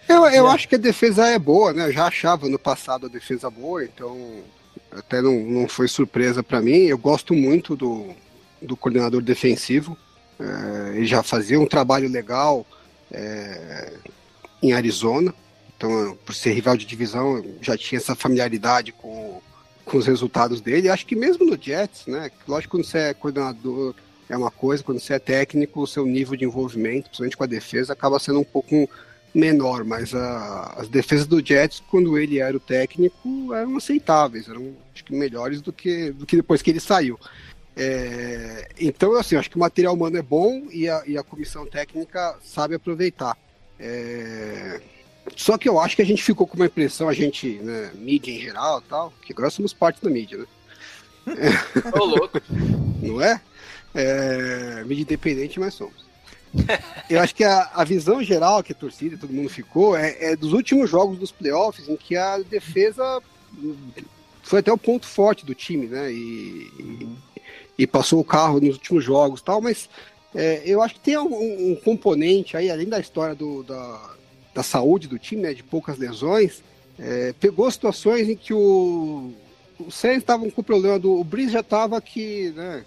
Eu, eu acho que a defesa é boa, né? Eu já achava no passado a defesa boa, então até não, não foi surpresa para mim. Eu gosto muito do, do coordenador defensivo. É, ele já fazia um trabalho legal é, em Arizona. Então, por ser rival de divisão, já tinha essa familiaridade com, com os resultados dele. Acho que mesmo no Jets, né? Lógico, quando você é coordenador é uma coisa, quando você é técnico, o seu nível de envolvimento, principalmente com a defesa, acaba sendo um pouco menor, mas a, as defesas do Jets, quando ele era o técnico, eram aceitáveis, eram acho que melhores do que, do que depois que ele saiu. É, então, assim, acho que o material humano é bom e a, e a comissão técnica sabe aproveitar. É, só que eu acho que a gente ficou com uma impressão, a gente, né, mídia em geral tal, que agora somos parte da mídia, né? Ô, louco. Não é? É? Mídia independente, mas somos. Eu acho que a, a, visão geral que a torcida, todo mundo ficou, é, é, dos últimos jogos dos playoffs, em que a defesa foi até o ponto forte do time, né? E, e, e passou o carro nos últimos jogos tal, mas é, eu acho que tem um, um, componente aí, além da história do, da, da saúde do time, né? De poucas lesões, é, pegou situações em que o, o Sainz estavam com o problema do. O Breeze já estava aqui, né?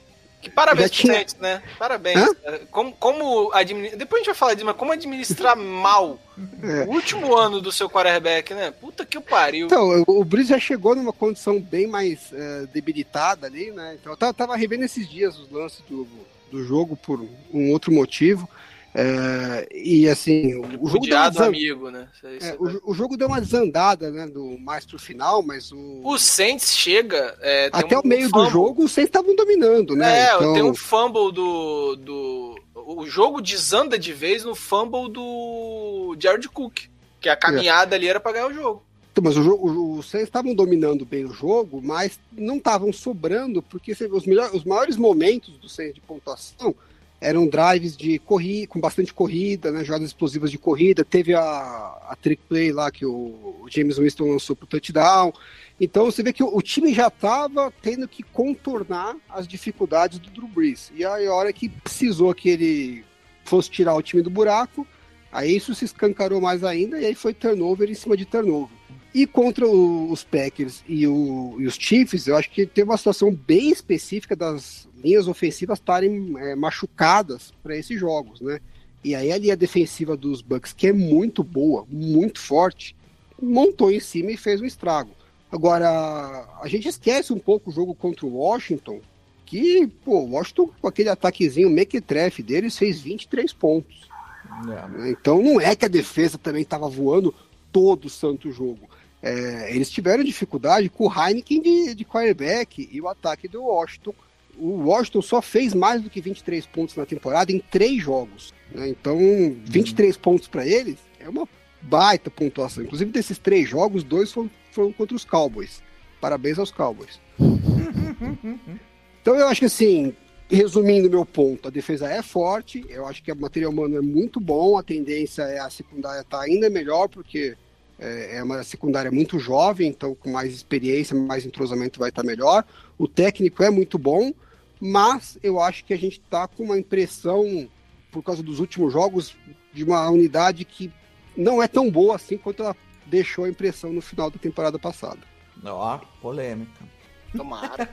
Parabéns pro tinha... né? Parabéns. Como, como administrar. Depois a gente vai falar disso, mas como administrar mal é. o último ano do seu quarterback, né? Puta que o pariu. Então, o Breeze já chegou numa condição bem mais uh, debilitada ali, né? Então eu tava, tava revendo esses dias os lances do, do jogo por um outro motivo. É, e assim, o jogo deu uma desan... amigo, né? É, o, o, jogo deu uma desandada, né? Do mais pro final, mas o. O Saints chega. É, Até um, o meio do jogo, os Saints estavam dominando, né? É, então... tem um fumble do, do. O jogo desanda de vez no fumble do Jared Cook. Que a caminhada ali era pra ganhar o jogo. Então, mas o, o, os Saints estavam dominando bem o jogo, mas não estavam sobrando, porque os, melhores, os maiores momentos do Saints de pontuação eram drives de corrida, com bastante corrida, né, jogadas explosivas de corrida. Teve a, a trick play lá que o, o James Winston lançou para o touchdown. Então você vê que o, o time já estava tendo que contornar as dificuldades do Drew Brees. E aí, a hora que precisou que ele fosse tirar o time do buraco, Aí isso se escancarou mais ainda e aí foi turnover em cima de turnover. E contra o, os Packers e, o, e, os Chiefs, eu acho que teve uma situação bem específica das linhas ofensivas estarem é, machucadas para esses jogos, né? E aí a linha defensiva dos Bucks, que é muito boa, muito forte, montou em cima e fez um estrago. Agora, a gente esquece um pouco o jogo contra o Washington, que, pô, o Washington com aquele ataquezinho mequetrefe deles fez 23 pontos. É. Então não é que a defesa também estava voando todo o santo jogo. É, eles tiveram dificuldade com o Heineken de, de quarterback e o ataque do Washington o Washington só fez mais do que 23 pontos na temporada em três jogos. Né? Então, 23 uhum. pontos para eles é uma baita pontuação. Inclusive, desses três jogos, dois foram, foram contra os Cowboys. Parabéns aos Cowboys. então, eu acho que assim, resumindo meu ponto, a defesa é forte, eu acho que o material humano é muito bom, a tendência é a secundária estar tá ainda melhor, porque é, é uma secundária muito jovem, então com mais experiência, mais entrosamento vai estar melhor. O técnico é muito bom, mas eu acho que a gente está com uma impressão, por causa dos últimos jogos, de uma unidade que não é tão boa assim quanto ela deixou a impressão no final da temporada passada. Ó, polêmica. Tomara.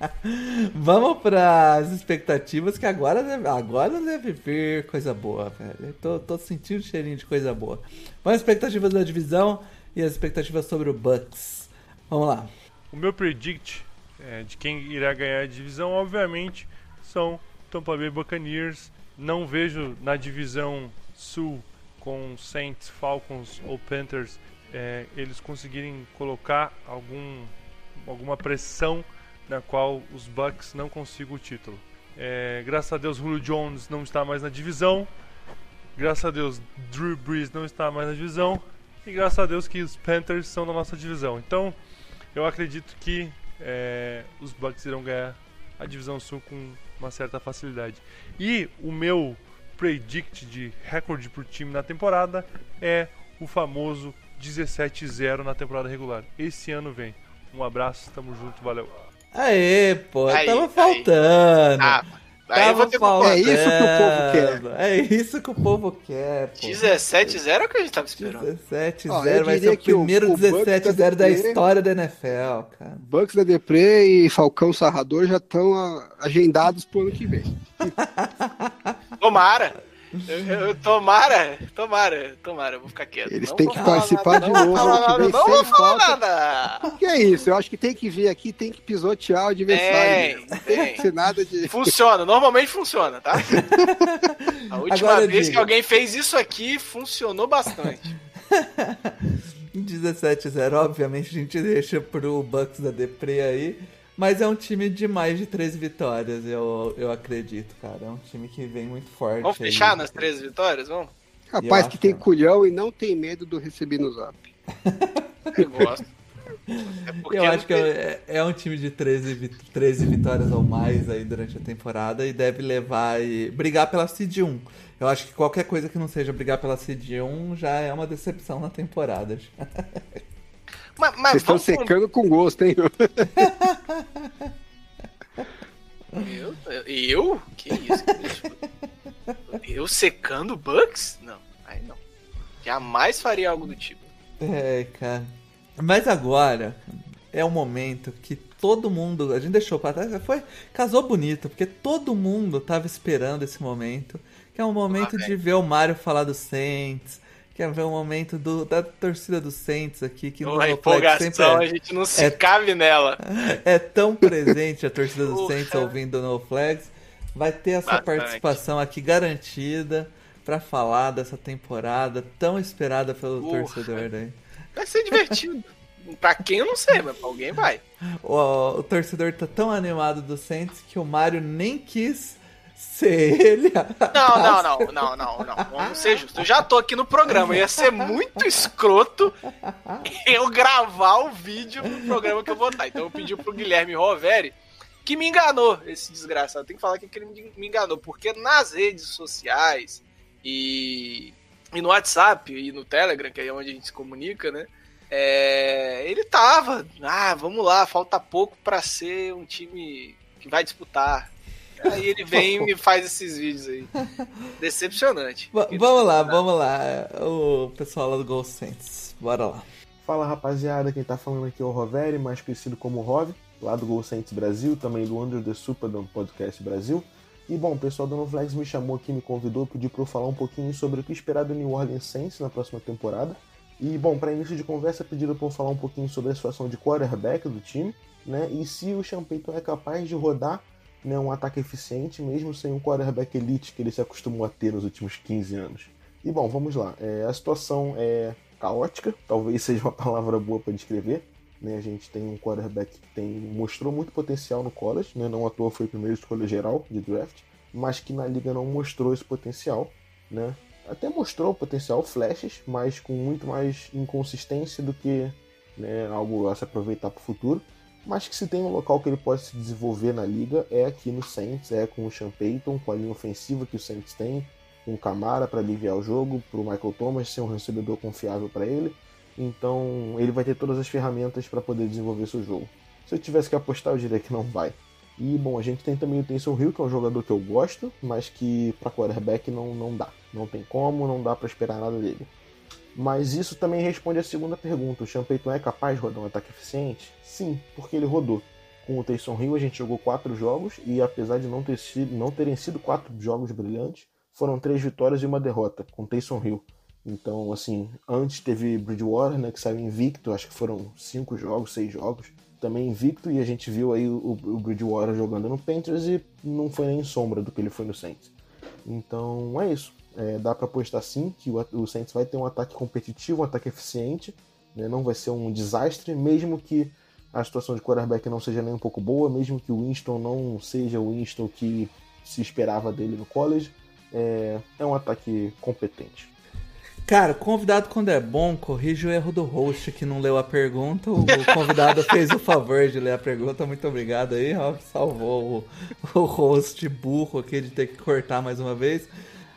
Vamos para as expectativas, que agora deve, agora deve vir coisa boa, velho. Tô, tô sentindo cheirinho de coisa boa. Vamos às expectativas da divisão e as expectativas sobre o Bucks. Vamos lá. O meu predict é, de quem irá ganhar a divisão, obviamente, são Tampa Bay Buccaneers. Não vejo na divisão sul com Saints, Falcons ou Panthers é, eles conseguirem colocar algum, alguma pressão na qual os Bucks não consigam o título. É, graças a Deus, Julio Jones não está mais na divisão. Graças a Deus, Drew Brees não está mais na divisão. E graças a Deus que os Panthers são da nossa divisão. Então, eu acredito que é, os Bucks irão ganhar a divisão sul com uma certa facilidade. E o meu predict de recorde por time na temporada é o famoso 17-0 na temporada regular. Esse ano vem. Um abraço, tamo junto, valeu. Aê, pô, aí, tava faltando. Ah, Aí Tava falando. É isso que o povo quer. É isso que o povo quer. 17-0 é o que a gente tava esperando. 17-0 vai ser o primeiro 17-0 da história da NFL, cara. Bucks da Depre e Falcão Sarrador já estão agendados pro ano que vem. Tomara! Eu, eu, tomara, tomara, tomara, eu vou ficar quieto. Eles têm que participar nada, de novo. Não, não vou falar nada. O que é isso? Eu acho que tem que vir aqui, tem que pisotear o adversário. Tem, tem. tem nada de. Funciona, normalmente funciona, tá? A última Agora, vez que alguém fez isso aqui, funcionou bastante. 17-0, obviamente a gente deixa pro Bucks da Depre aí. Mas é um time de mais de três vitórias, eu, eu acredito, cara. É um time que vem muito forte. Vamos fechar aí. nas três vitórias, vamos? Rapaz que tem culhão e não tem medo do receber no zap. eu gosto. É eu acho que é, é, um time de 13, 13 vitórias ou mais aí durante a temporada e deve levar e brigar pela Seed 1. Eu acho que qualquer coisa que não seja brigar pela Seed 1 já é uma decepção na temporada. Mas, mas Vocês estão secando com gosto, hein? Eu? Eu? Que isso? Eu secando Bucks? Não, aí não. Jamais faria algo do tipo. É, cara. Mas agora é o momento que todo mundo. A gente deixou pra trás. Foi, casou bonito, porque todo mundo tava esperando esse momento. Que é um momento ah, de ver o Mario falar do Saints Quer ver um momento do, da torcida do Saints aqui que no empolgação, é, a gente não se é, cabe nela. É tão presente a torcida do Saints ouvindo No Flags. Vai ter essa Bastante. participação aqui garantida para falar dessa temporada tão esperada pelo torcedor daí. Vai ser divertido. pra quem eu não sei, mas pra alguém vai. O, o torcedor tá tão animado do Saints que o Mario nem quis ele. Não, não, não, não, não, não. Vamos ser justos. Eu já tô aqui no programa. Ia ser muito escroto eu gravar o vídeo pro programa que eu vou estar. Então eu pedi pro Guilherme Roveri que me enganou, esse desgraçado. Tem que falar que ele me enganou, porque nas redes sociais e, e no WhatsApp e no Telegram, que é onde a gente se comunica, né? É, ele tava, ah, vamos lá, falta pouco para ser um time que vai disputar Aí ele vem e me faz esses vídeos aí. Decepcionante. V vamos lá, vamos lá. O pessoal lá do Gol Saints. Bora lá. Fala rapaziada, quem tá falando aqui é o Roveri, mais conhecido como Rov, lá do Gol Saints Brasil, também do Under the Superdome Podcast Brasil. E bom, o pessoal do Novlex me chamou aqui, me convidou, pediu para eu falar um pouquinho sobre o que esperar do New Orleans Saints na próxima temporada. E bom, para início de conversa, pediram para eu falar um pouquinho sobre a situação de quarterback do time, né? E se o Sean é capaz de rodar né, um ataque eficiente, mesmo sem um quarterback elite que ele se acostumou a ter nos últimos 15 anos. E bom, vamos lá. É, a situação é caótica, talvez seja uma palavra boa para descrever. Né? A gente tem um quarterback que tem, mostrou muito potencial no college, né? não à toa foi o primeiro escolha geral de draft, mas que na liga não mostrou esse potencial. Né? Até mostrou potencial flashes, mas com muito mais inconsistência do que né, algo a se aproveitar para o futuro. Mas que se tem um local que ele pode se desenvolver na liga é aqui no Saints, é com o Sean Payton, com a linha ofensiva que o Saints tem, com o Camara para aliviar o jogo, para o Michael Thomas ser um recebedor confiável para ele então ele vai ter todas as ferramentas para poder desenvolver seu jogo. Se eu tivesse que apostar, eu diria que não vai. E bom, a gente tem também o Taysom Hill, que é um jogador que eu gosto, mas que para quarterback não, não dá. Não tem como, não dá para esperar nada dele. Mas isso também responde a segunda pergunta: o Sean Payton é capaz de rodar um ataque eficiente? Sim, porque ele rodou. Com o Taysom Hill a gente jogou quatro jogos e apesar de não, ter sido, não terem sido quatro jogos brilhantes, foram três vitórias e uma derrota com o Taysom Hill. Então, assim, antes teve Bridgewater, né, que saiu invicto, acho que foram cinco jogos, seis jogos, também invicto, e a gente viu aí o, o Bridgewater jogando no Panthers e não foi nem sombra do que ele foi no Saints. Então, é isso. É, dá para apostar sim que o, o Saints vai ter um ataque competitivo, um ataque eficiente, né, não vai ser um desastre, mesmo que a situação de quarterback não seja nem um pouco boa, mesmo que o Winston não seja o Winston que se esperava dele no college, é, é um ataque competente. Cara, convidado quando é bom, corrige o erro do host que não leu a pergunta. O convidado fez o favor de ler a pergunta. Muito obrigado aí, ó, salvou o, o host burro aqui de ter que cortar mais uma vez.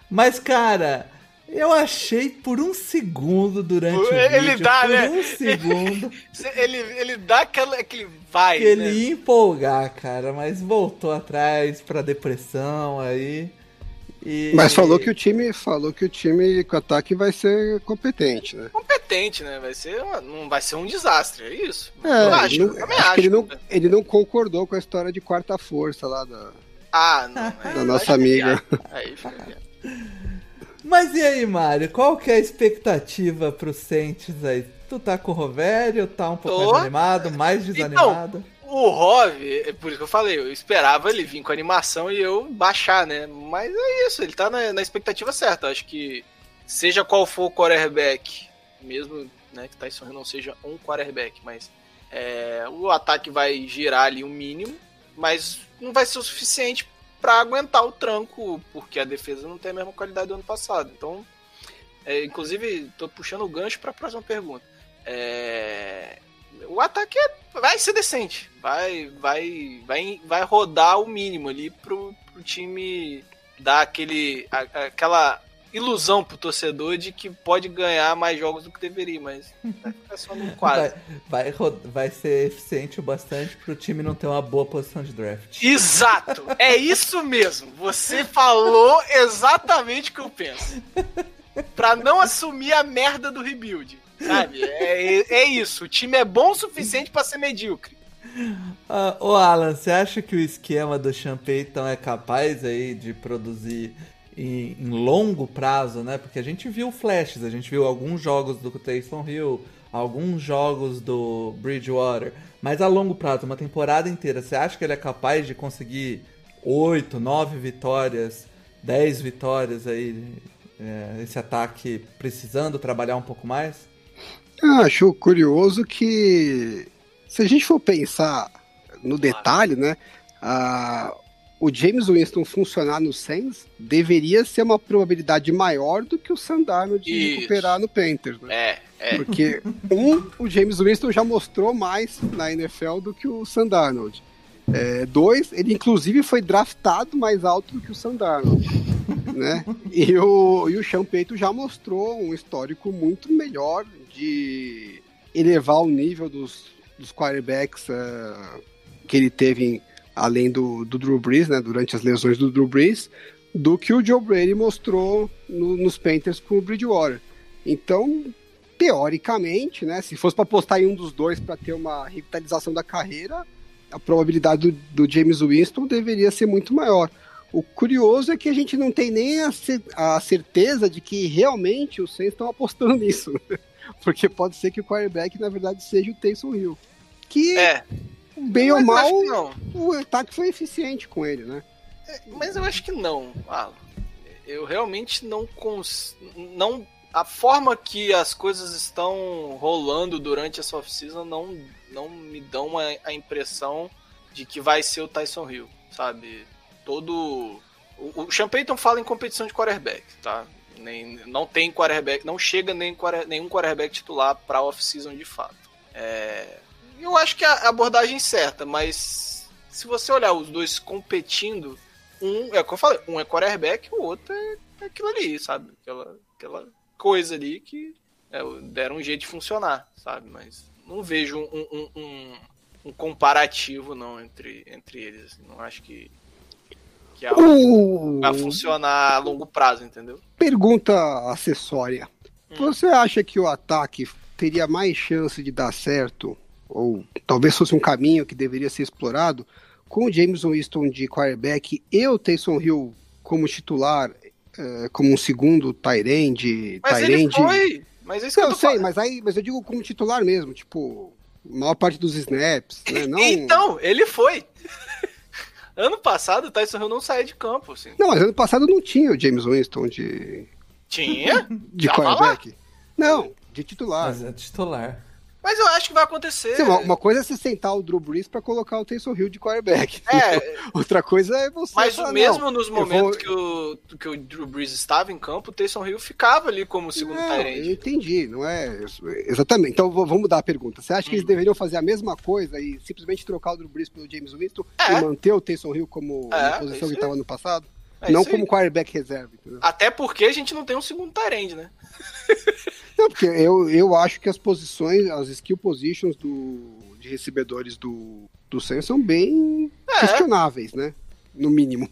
Mas, cara, eu achei por um segundo durante o ele vídeo, dá, por né? um segundo, ele, ele dá aquela, aquele vai, que ele né? ia empolgar, cara, mas voltou atrás pra depressão aí. E... Mas falou que o time falou que o time com ataque vai ser competente, né? Competente, né? Vai ser não vai ser um desastre, é isso. É, eu acho, não, eu também acho acho. que ele não, ele não concordou com a história de quarta força lá da, Ah, não. aí- da aí nossa amiga. viado. Aí viado. Mas e aí, Mário? Qual que é a expectativa pro Saints aí? Tu tá com o Rovério, tá um pouco Tô. mais animado, mais desanimado? O Rov, é por isso que eu falei, eu esperava ele vir com animação e eu baixar, né? Mas é isso, ele tá na, na expectativa certa. Acho que seja qual for o quarterback, mesmo né, que Tyson Hill não seja um quarterback, mas é, o ataque vai girar ali o mínimo, mas não vai ser o suficiente para aguentar o tranco, porque a defesa não tem a mesma qualidade do ano passado. Então, é, inclusive, tô puxando o gancho para a próxima pergunta. É, o ataque é- vai ser decente, vai, vai, vai, vai rodar o mínimo ali pro, pro time dar aquele, a- aquela ilusão pro torcedor de que pode ganhar mais jogos do que deveria, mas vai ficar só no quadro. Vai, vai, vai ser eficiente o bastante pro time não ter uma boa posição de draft. Exato, é isso mesmo. Você falou exatamente o que eu penso. Pra não assumir a merda do rebuild, sabe? É, é isso. O time é bom o suficiente pra ser medíocre. Ah, ô Alan, você acha que o esquema do Sean Payton é capaz aí de produzir em, em longo prazo, né? Porque a gente viu flashes, a gente viu alguns jogos do Taysom Hill, alguns jogos do Bridgewater, mas a longo prazo, uma temporada inteira, você acha que ele é capaz de conseguir 8, 9 vitórias, 10 vitórias aí, é, esse ataque precisando trabalhar um pouco mais? Eu acho curioso que, se a gente for pensar no detalhe, né? ah, o James Winston funcionar no Saints deveria ser uma probabilidade maior do que o Sandano de Isso. recuperar no Panthers, né? É, é. Porque, um, o James Winston já mostrou mais na NFL do que o Sandarnold. É, dois, ele inclusive foi draftado mais alto do que o Sandarnold. né? E o, e o Sean Payton já mostrou um histórico muito melhor de elevar o nível dos, dos quarterbacks eh, que ele teve em além do, do Drew Brees, né, durante as lesões do Drew Brees, do que o Joe Brady mostrou no, nos Panthers com o Bridgewater. Então, teoricamente, né, se fosse para apostar em um dos dois para ter uma revitalização da carreira, a probabilidade do, do, James Winston deveria ser muito maior. O curioso é que a gente não tem nem a, a certeza de que realmente os Saints estão apostando nisso. Porque pode ser que o quarterback, na verdade, seja o Taysom Hill. Que, é. Bem ou mal, o ataque foi eficiente com ele, né? É, mas eu acho que não, Alan. Eu realmente não cons... não a forma que as coisas estão rolando durante essa off-season não, não me dão uma, a impressão de que vai ser o Tyson Hill, sabe? Todo. O, o fala em competição de quarterback, tá? Nem, não tem quarterback, não chega nem, nenhum quarterback titular para off-season de fato. É, eu acho que a abordagem certa, mas se você olhar os dois competindo, um é o que eu falei, um é quarterback, o outro é, é aquilo ali, sabe? Aquela, aquela coisa ali que é, deram um jeito de funcionar, sabe? Mas não vejo um, um, um, um comparativo não entre, entre eles. Assim. Não acho que, que é algo uh... vai funcionar a longo prazo, entendeu? Pergunta acessória. Hum. Você acha que o ataque teria mais chance de dar certo, ou talvez fosse um caminho que deveria ser explorado, com o James Winston de quarterback e o Taysom Hill como titular é, como um segundo Tyrande. Mas ele foi! Mas é isso que eu, eu sei, falando. mas aí, mas eu digo como titular mesmo, tipo, maior parte dos snaps, né? Não... Então, ele foi. ano passado o Tyson Hill não saía de campo, assim. Não, mas ano passado não tinha o James Winston de. Tinha? De quarterback. Não, de titular. Mas é titular. Mas eu acho que vai acontecer. Sim, uma, uma, coisa é você sentar o Drew Brees para colocar o Taysom Hill de quarterback. É. Outra coisa é você. Mas falar, mesmo nos momentos vou... que, o, que o Drew Brees estava em campo, o Taysom Hill ficava ali como segundo não, Eu entendi, não é. Exatamente. Então vamos mudar a pergunta. Você acha que eles hum. deveriam fazer a mesma coisa e simplesmente trocar o Drew Brees pelo James Winston é. e manter o Taysom Hill como é, na posição que estava no passado? É não como quarterback reserva. Entendeu? Até porque a gente não tem um segundo Tyrande, né? Não, porque eu, eu acho que as posições, as skill positions do, de recebedores do, do Saints são bem é. questionáveis, né? No mínimo.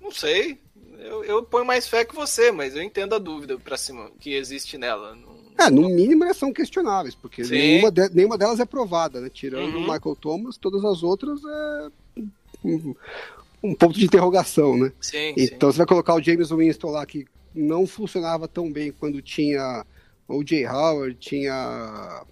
Não sei. Eu, eu ponho mais fé que você, mas eu entendo a dúvida pra cima que existe nela. É, no mínimo elas são questionáveis, porque nenhuma, de, nenhuma delas é provada, né? Tirando uhum. o Michael Thomas, todas as outras é um, um ponto de interrogação, né? Sim, então sim. você vai colocar o James Winston lá que não funcionava tão bem quando tinha o Jay Howard, tinha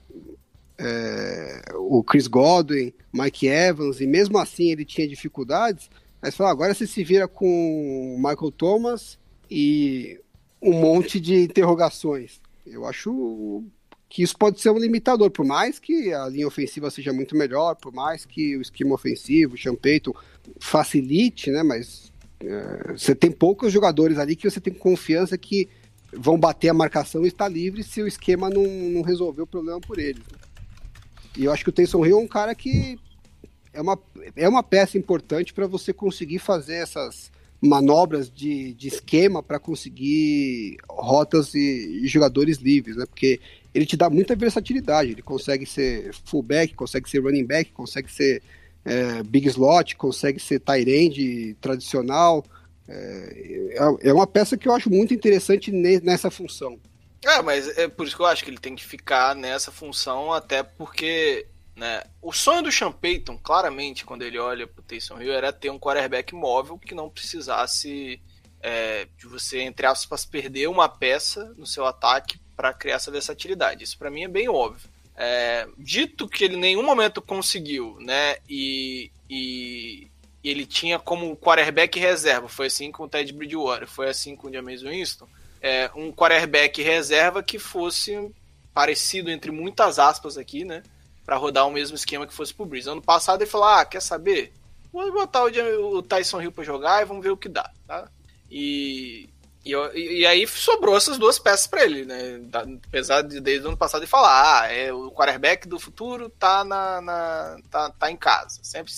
é, o Chris Godwin, Mike Evans, e mesmo assim ele tinha dificuldades. Você fala, agora você se vira com Michael Thomas e um monte de interrogações. Eu acho que isso pode ser um limitador, por mais que a linha ofensiva seja muito melhor, por mais que o esquema ofensivo, o Payton, facilite, né? Mas é, você tem poucos jogadores ali que você tem confiança que vão bater a marcação e estar livre se o esquema não, não resolver o problema por eles. Né? E eu acho que o Taysom Hill é um cara que é uma, é uma peça importante para você conseguir fazer essas manobras de, de esquema para conseguir rotas e, e, jogadores livres, né? Porque ele te dá muita versatilidade. Ele consegue ser fullback, consegue ser running back, consegue ser é, big slot, consegue ser tight end tradicional. É, é, uma peça que eu acho muito interessante nessa função. É, mas é por isso que eu acho que ele tem que ficar nessa função, até porque né, o sonho do Sean Payton, claramente, quando ele olha pro Taysom Hill, era ter um quarterback móvel que não precisasse é, de você, entre aspas, perder uma peça no seu ataque para criar essa versatilidade. Isso para mim é bem óbvio. É, dito que ele em nenhum momento conseguiu, né, e, e e ele tinha como quarterback reserva, foi assim com o Ted Bridgewater, foi assim com o James Winston, é, um quarterback reserva que fosse parecido entre muitas aspas aqui, né, para rodar o mesmo esquema que fosse pro Breeze. Ano passado ele falou: "Ah, quer saber? Vou botar o, o Tyson Hill para jogar e vamos ver o que dá", tá? E e, e, aí sobrou essas duas peças para ele, né? Apesar de desde o ano passado ele falar, ah, é, o quarterback do futuro tá, na, na tá, tá em casa, sempre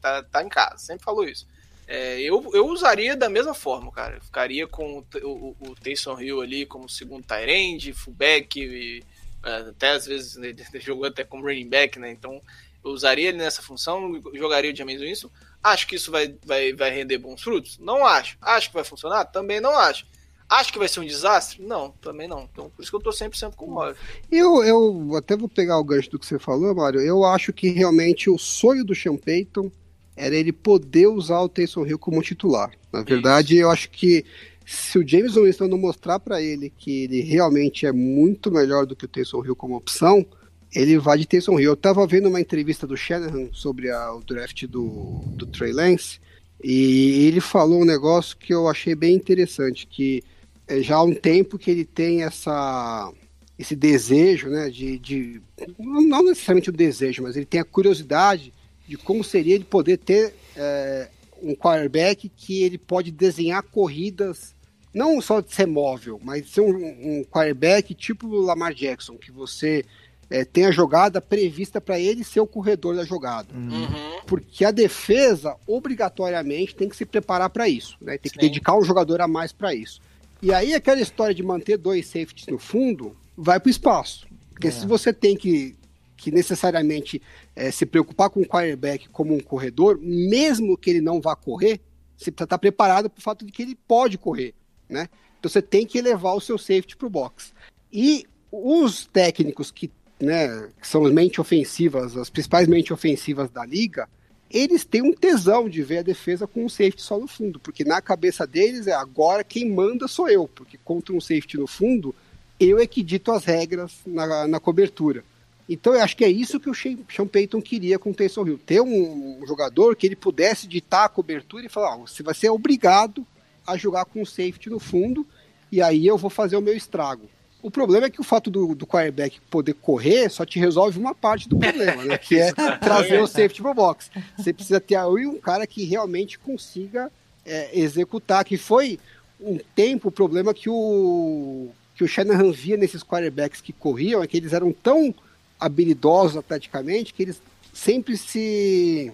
tá, tá em casa, sempre falou isso. É, eu, eu usaria da mesma forma, cara. Eu ficaria com o, o, o Taysom Hill ali como segundo tight fullback, e, é, até às vezes né, jogou até como running back, né? Então Eu usaria ele nessa função, jogaria o James Winston. Acho que isso vai, vai, vai render bons frutos? Não acho. Acho que vai funcionar? Também não acho. Acho que vai ser um desastre? Não, também não. Então, por isso que eu tô 100% com o Mário. Eu, eu até vou pegar o gancho do que você falou, Mário. Eu acho que realmente o sonho do Sean Payton era ele poder usar o Taysom Hill como titular. Na verdade, isso. eu acho que se o James Winston não mostrar para ele que ele realmente é muito melhor do que o Taysom Hill como opção, ele vai de Taysom Hill. Eu tava vendo uma entrevista do Shanahan sobre a, o draft do, do Trey Lance e ele falou um negócio que eu achei bem interessante, que é, já há um tempo que ele tem essa esse desejo, né, de, de não necessariamente o desejo, mas ele tem a curiosidade de como seria ele poder ter é, um quarterback que ele pode desenhar corridas, não só de ser móvel, mas ser um, um quarterback tipo Lamar Jackson, que você é, tem a jogada prevista para ele ser o corredor da jogada. Uhum. Porque a defesa, obrigatoriamente, tem que se preparar para isso, né? tem que Sim. dedicar um jogador a mais para isso. E aí aquela história de manter dois safeties no fundo vai para o espaço. Porque é. se você tem que, que necessariamente é, se preocupar com o quarterback como um corredor, mesmo que ele não vá correr, você precisa estar preparado para o fato de que ele pode correr. Né? Então você tem que levar o seu safety para o box. E os técnicos que, né, que são as mentes ofensivas, as principais mentes ofensivas da liga, eles têm um tesão de ver a defesa com um safety só no fundo, porque na cabeça deles é agora quem manda sou eu, porque contra um safety no fundo, eu é que dito as regras na, na cobertura. Então eu acho que é isso que o Sean Payton queria com o Taysom Hill, ter um, jogador que ele pudesse ditar a cobertura e falar, você vai ser obrigado a jogar com um safety no fundo, e aí eu vou fazer o meu estrago. O problema é que o fato do, do quarterback poder correr só te resolve uma parte do problema, né? Que é trazer o safety pro box. Você precisa ter aí um cara que realmente consiga é, executar, que foi um tempo o problema que o que o Shanahan via nesses quarterbacks que corriam, é que eles eram tão habilidosos atleticamente que eles sempre se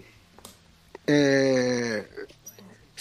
é,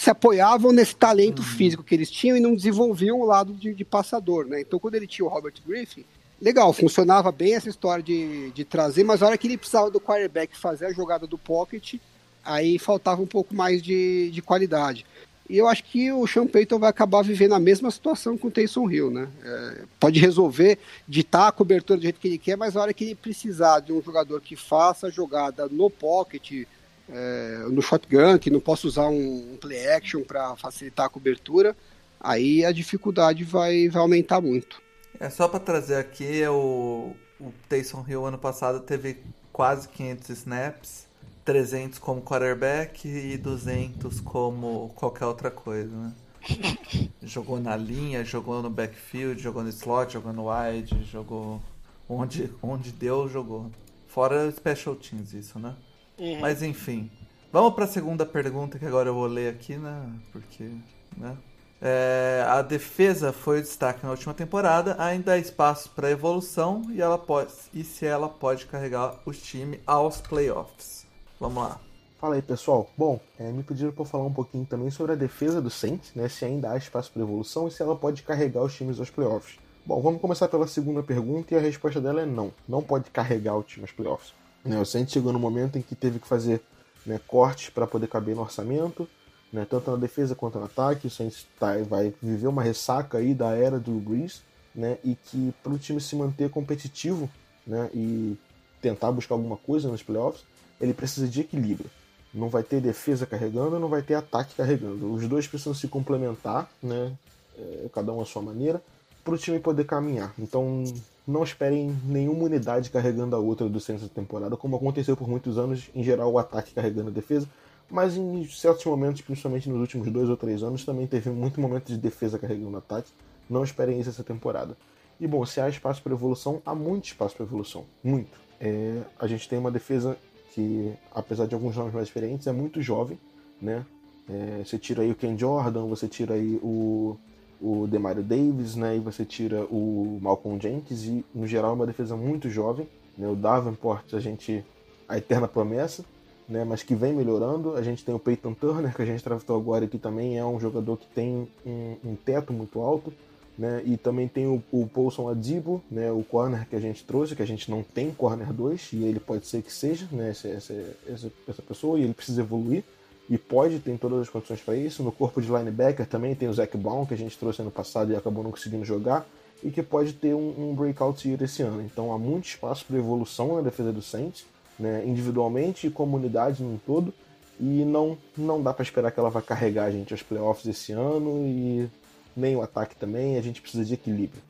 se apoiavam nesse talento uhum. físico que eles tinham e não desenvolviam o lado de, de, passador, né? Então, quando ele tinha o Robert Griffin, legal, funcionava bem essa história de, de trazer, mas a hora que ele precisava do quarterback fazer a jogada do pocket, aí faltava um pouco mais de, de qualidade. E eu acho que o Sean Payton vai acabar vivendo a mesma situação com o Taysom Hill, né? É, pode resolver ditar a cobertura do jeito que ele quer, mas a hora que ele precisar de um jogador que faça a jogada no pocket, é, no shotgun, que não posso usar um, um play action para facilitar a cobertura, aí a dificuldade vai, vai aumentar muito. É só para trazer aqui, o, o Taysom Hill ano passado teve quase 500 snaps, 300 como quarterback e 200 como qualquer outra coisa, né? jogou na linha, jogou no backfield, jogou no slot, jogou no wide, jogou onde, onde deu, jogou. Fora special teams isso, né? Uhum. Mas enfim. Vamos para a segunda pergunta que agora eu vou ler aqui, né? Porque, né? É, a defesa foi o destaque na última temporada, ainda há espaço para evolução e, ela pode, e se ela pode carregar o time aos playoffs. Vamos lá. Fala aí, pessoal. Bom, é, me pediram para falar um pouquinho também sobre a defesa do Saints, né? Se ainda há espaço para evolução e se ela pode carregar os times aos playoffs. Bom, vamos começar pela segunda pergunta e a resposta dela é não. Não pode carregar o time aos playoffs. Né, o Saints chegou no momento em que teve que fazer né, cortes para poder caber no orçamento, né, tanto na defesa quanto no ataque. O Saints tá, vai viver uma ressaca aí da era do Breeze, né, e que para o time se manter competitivo né, e tentar buscar alguma coisa nos playoffs, ele precisa de equilíbrio. Não vai ter defesa carregando, não vai ter ataque carregando. Os dois precisam se complementar, né, é, cada um à sua maneira, para o time poder caminhar. Então, não esperem nenhuma unidade carregando a outra do centro da temporada, como aconteceu por muitos anos, em geral o ataque carregando a defesa, mas em certos momentos, principalmente nos últimos dois ou três anos, também teve muito momento de defesa carregando ataque. Não esperem isso essa temporada. E bom, se há espaço para evolução, há muito espaço para evolução. Muito. É, a gente tem uma defesa que, apesar de alguns nomes mais diferentes, é muito jovem, né? É, você tira aí o Ken Jordan, você tira aí o o Demario Davis, né, e você tira o Malcolm Jenkins, e no geral é uma defesa muito jovem. Né, o Davenport, a gente. a eterna promessa, né, mas que vem melhorando. A gente tem o Peyton Turner, que a gente tratou agora aqui também, é um jogador que tem um, um teto muito alto. né? E também tem o, o Paulson Adibo, né? O corner que a gente trouxe, que a gente não tem corner 2, e ele pode ser que seja, né? Essa, essa, essa, essa pessoa, e ele precisa evoluir. E pode, tem todas as condições para isso. No corpo de linebacker também tem o Zac Brown, que a gente trouxe ano passado e acabou não conseguindo jogar, e que pode ter um, um breakout year esse ano. Então há muito espaço para evolução na defesa do Saints, né? individualmente e comunidade no todo. E não, não dá para esperar que ela vá carregar a gente aos playoffs esse ano e nem o ataque também, a gente precisa de equilíbrio.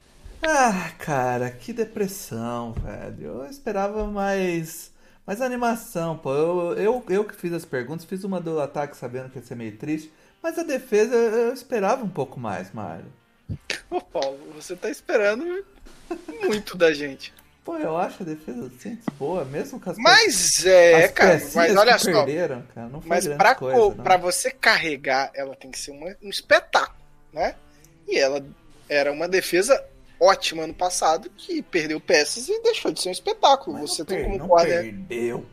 Ah, cara, que depressão, velho. Eu esperava mais mais animação, pô. Eu, eu, eu que fiz as perguntas, fiz uma do ataque sabendo que ia ser meio triste, mas a defesa eu esperava um pouco mais, Mário. Ô, Paulo, você tá esperando muito da gente. Pô, eu acho a defesa do Saints boa, mesmo com as Mas é, cara, mas olha só. Perderam, cara, não foi mas pra, coisa, pra você carregar, ela tem que ser uma, um espetáculo, né? E ela era uma defesa ótima ano passado, que perdeu peças e deixou de ser um espetáculo. Mas Você tem como não corner. Perdeu.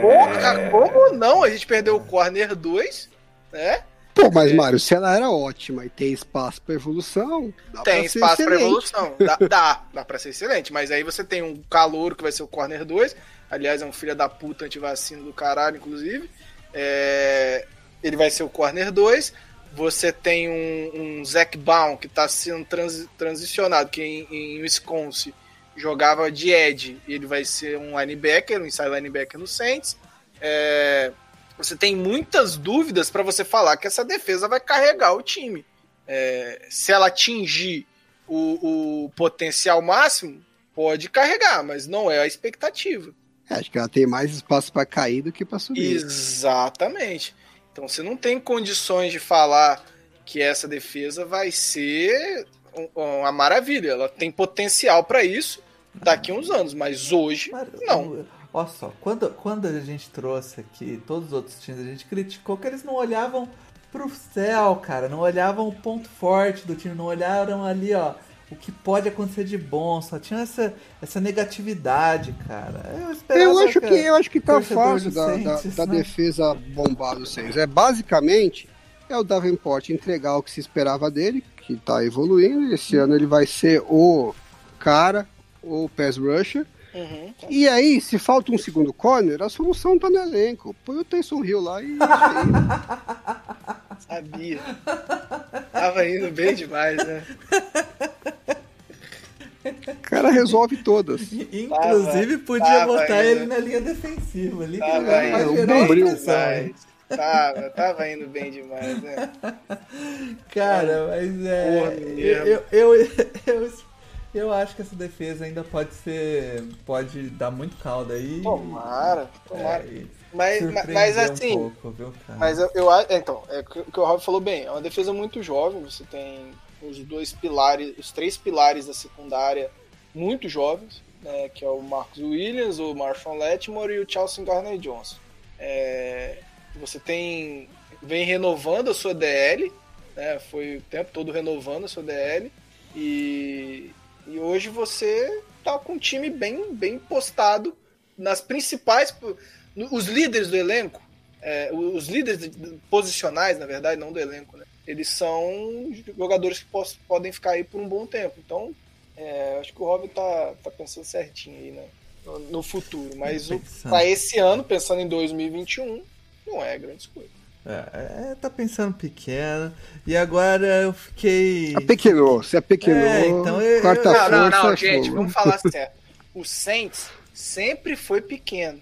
Porra, como não? A gente perdeu o corner 2, né? Pô, mas Mário, se ela era ótima e tem espaço para evolução, dá tem pra ser espaço para evolução. Dá, dá, dá pra ser excelente. Mas aí você tem um calouro que vai ser o corner 2. Aliás, é um filho da puta antivacina do caralho, inclusive. É, Ele vai ser o corner 2. Você tem um, um Zac Baum que está sendo transi- transicionado, que em, em Wisconsin jogava de Ed. Ele vai ser um linebacker, um inside linebacker no Saints. É, Você tem muitas dúvidas para você falar que essa defesa vai carregar o time. É, se ela atingir o, o potencial máximo, pode carregar, mas não é a expectativa. É, acho que ela tem mais espaço para cair do que para subir. Exatamente. Então você não tem condições de falar que essa defesa vai ser um- uma maravilha. Ela tem potencial para isso daqui a uns anos, mas hoje Mário, não. Olha só, quando, quando a gente trouxe aqui todos os outros times, a gente criticou que eles não olhavam pro céu, cara. Não olhavam o ponto forte do time, não olharam ali, ó, o que pode acontecer de bom. Só tinha essa, essa negatividade, cara. Eu, esperava Eu acho que eu acho que tá torcedor fácil da, da, Saints, da né? defesa bombar do Saints. É basicamente é o Davenport entregar o que se esperava dele, que tá evoluindo. Esse ano ele vai ser o cara, o pass rusher. Uhum. E aí, se falta um segundo corner, a solução tá no elenco. Põe o Taysom Hill lá e. Sabia. Tava indo bem demais, né? o cara resolve todas. Inclusive, podia tava botar indo. ele na linha defensiva ali, que Tava ele vai indo? Tava, tava indo bem demais, né? Cara, mas é. Porra, eu, eu, eu, eu, eu acho que essa defesa ainda pode ser. Pode dar muito caldo aí. Tomara, tomara. É, Mas, mas, mas um assim, pouco, viu? Mas eu, eu. Então, é o que o que o Rob falou bem. É uma defesa muito jovem. Você tem os dois pilares, os três pilares da secundária muito jovens, né? Que é o Marcus Williams, o Marshall Letmore e o Chelsea Garner Johnson. É, você tem. Vem renovando a sua DL, né? Foi o tempo todo renovando a sua DL. E, e hoje você tá com um time bem, bem postado nas principais. Os líderes do elenco é, os líderes de- de- posicionais, na verdade, não do elenco, né? Eles são jogadores que pos- podem ficar aí por um bom tempo. Então, é, acho que o Robin tá, tá pensando certinho aí, né? No, no futuro. Mas pra esse ano, pensando em 2021, não é grande coisa. É, é, tá pensando pequeno. E agora eu fiquei. Apequenou, se apequenou. É, então eu- eu- Não, não, não, gente, vamos falar certo. O Saints sempre foi pequeno.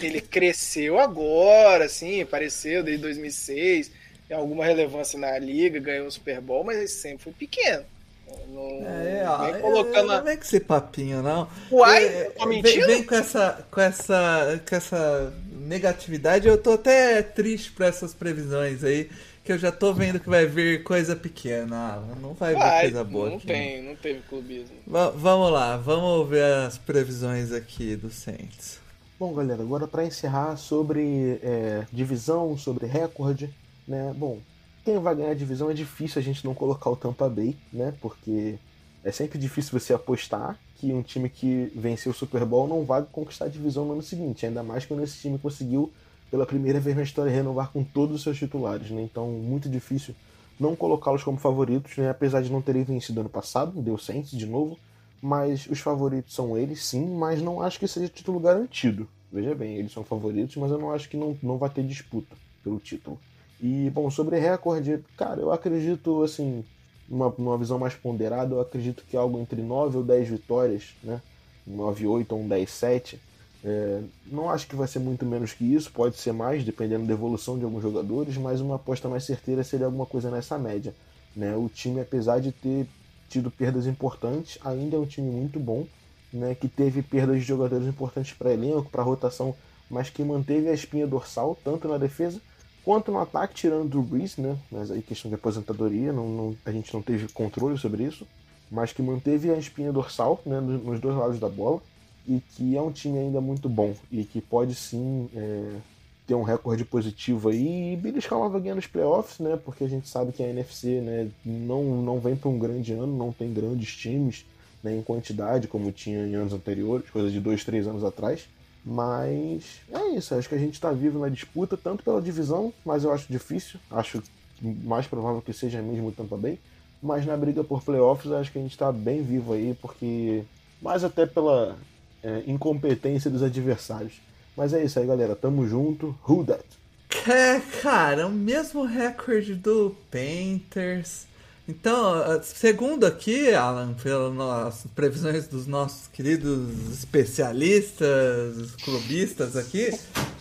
Ele cresceu agora, assim, apareceu desde 2006, tem alguma relevância na liga, ganhou o Super Bowl, mas ele sempre foi pequeno. Não, É, ó, vem colocando. é, não vem com esse papinho, não. Uai, É, tô vem, mentindo? vem com essa, com essa, com essa negatividade. Eu tô até triste pra essas previsões aí, que eu já tô vendo que vai vir coisa pequena. Ah, não vai vir Vai, coisa boa não aqui. tem, não teve clubismo. Va- vamos lá, vamos ver as previsões aqui do Saints. Bom, galera, agora para encerrar sobre é, divisão, sobre recorde, né? Bom, quem vai ganhar a divisão é difícil a gente não colocar o Tampa Bay, né? Porque é sempre difícil você apostar que um time que venceu o Super Bowl não vai conquistar a divisão no ano seguinte, ainda mais quando esse time conseguiu pela primeira vez na história renovar com todos os seus titulares, né? Então, muito difícil não colocá-los como favoritos, né? apesar de não terem vencido ano passado, deu Saints de novo, mas os favoritos são eles sim, mas não acho que seja título garantido. Veja bem, eles são favoritos, mas eu não acho que não, não vai ter disputa pelo título. E, bom, sobre recorde, cara, eu acredito, assim, numa, numa visão mais ponderada, eu acredito que algo entre 9 ou 10 vitórias, né? 9, 8 ou um 10, 7. É, não acho que vai ser muito menos que isso, pode ser mais, dependendo da evolução de alguns jogadores, mas uma aposta mais certeira seria alguma coisa nessa média. Né? O time, apesar de ter tido perdas importantes, ainda é um time muito bom, né? que teve perdas de jogadores importantes para elenco, para rotação, mas que manteve a espinha dorsal, tanto na defesa quanto no ataque, tirando o Drew Brees, né? Mas aí questão de aposentadoria, não, não, a gente não teve controle sobre isso. Mas que manteve a espinha dorsal né, nos dois lados da bola. E que é um time ainda muito bom. E que pode sim é, ter um recorde positivo aí e beliscar uma vaguinha nos playoffs, né? Porque a gente sabe que a NFC né, não, não vem para um grande ano, não tem grandes times né, em quantidade, como tinha em anos anteriores, coisa de dois, três anos atrás. Mas é isso, acho que a gente está vivo na disputa, tanto pela divisão, mas eu acho difícil, acho mais provável que seja mesmo Tampa Bay, mas na briga por playoffs acho que a gente está bem vivo aí, porque mais até pela é, incompetência dos adversários. Mas é isso aí, galera, tamo junto, who that? É, cara, o mesmo recorde do Panthers. Então, segundo aqui, Alan, pelas previsões dos nossos queridos especialistas, clubistas aqui,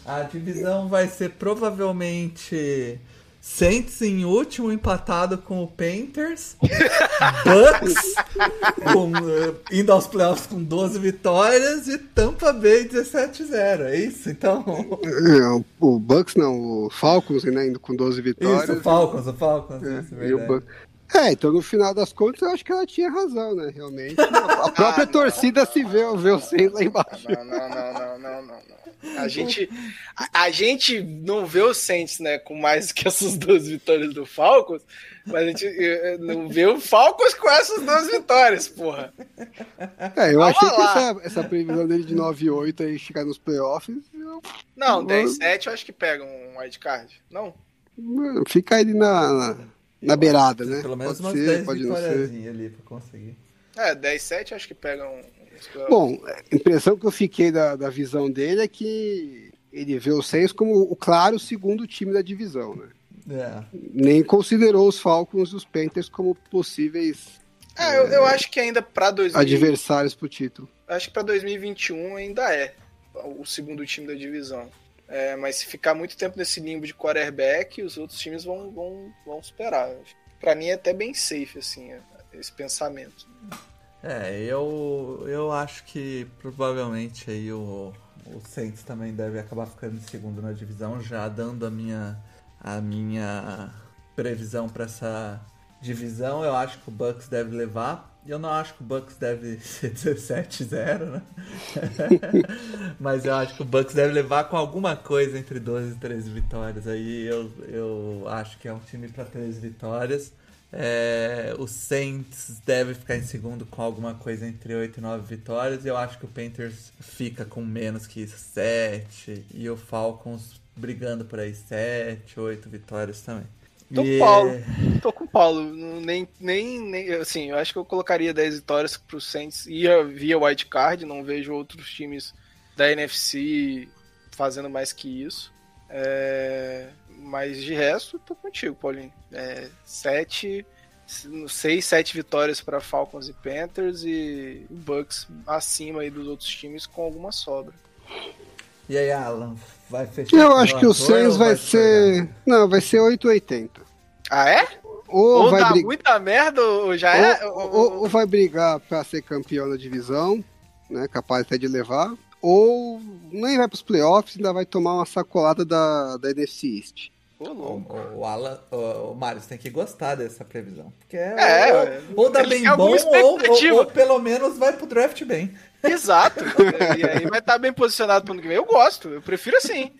a divisão vai ser provavelmente Saints em último empatado com o Panthers, Bucks com, uh, indo aos playoffs com 12 vitórias e Tampa Bay 17-0, é isso? Então. É, o Bucks não, o Falcons né, indo com 12 vitórias. Isso, o Falcons, o Falcons. É, isso, e o Bucks. É, então no final das contas eu acho que ela tinha razão, né? Realmente. A própria ah, torcida se vê, vê o Saints lá embaixo. Não, não, não, não, não, não. A gente, a, a, gente não vê o Saints, né, com mais que essas duas vitórias do Falcons, mas a gente eh, eh, não vê o Falcons com essas duas vitórias, porra. É, eu achei que essa, essa, previsão dele de 9 e 8 aí chegar nos playoffs. Eu... Não, 10 7 eu acho que pega um wildcard. Não? Fica aí na, na na beirada, né? Pelo menos pode umas ser, 10 pode não ser. ali pra conseguir. É, 10, 7 acho que pegam. Um... Bom, a impressão que eu fiquei da, da visão dele é que ele vê o Saints como o claro segundo time da divisão, né? É. Nem considerou os Falcons e os Panthers como possíveis. É, eu, eu acho que ainda para 2000... adversários pro título. Acho que para 2021 ainda é o segundo time da divisão. É, mas se ficar muito tempo nesse limbo de quarterback, os outros times vão, vão, vão superar. Para mim é até bem safe, assim, esse pensamento. É, eu, eu acho que provavelmente aí o, o Saints também deve acabar ficando em segundo na divisão, já dando a minha, a minha previsão para essa divisão. Eu acho que o Bucks deve levar. Eu não acho que o Bucks deve ser 17-0, né? Mas eu acho que o Bucks deve levar com alguma coisa entre 12 e 13 vitórias. Aí eu, eu acho que é um time para 13 vitórias. É, o Saints deve ficar em segundo com alguma coisa entre 8 e 9 vitórias. Eu acho que o Panthers fica com menos que isso, 7. E o Falcons brigando por aí 7, 8 vitórias também. Tô com o Paulo. Tô com o Paulo. Nem, nem, nem, assim, eu acho que eu colocaria 10 vitórias pro Saints ia via wild card, não vejo outros times da NFC fazendo mais que isso. É, mas de resto, tô contigo, Paulinho. É, 7, 6, 7 vitórias para Falcons e Panthers e Bucks acima aí dos outros times com alguma sobra. E aí, Alan, vai fechar? Eu acho que o Saints vai, vai ser. Não, vai ser 880. Ah, é? Ou, ou vai dá brig... muita merda ou já é? Ou, ou, ou vai brigar para ser campeão da divisão, né? Capaz até de levar. Ou nem vai para os playoffs, ainda vai tomar uma sacolada da, da NFC East. O, o, o, Alan, o, o Mário, você tem que gostar dessa previsão. Porque é, é ou, ou dá bem bom, ou, ou, ou, pelo menos vai pro draft bem. Exato. e aí vai estar bem posicionado pro ano que vem. Eu gosto, eu prefiro assim.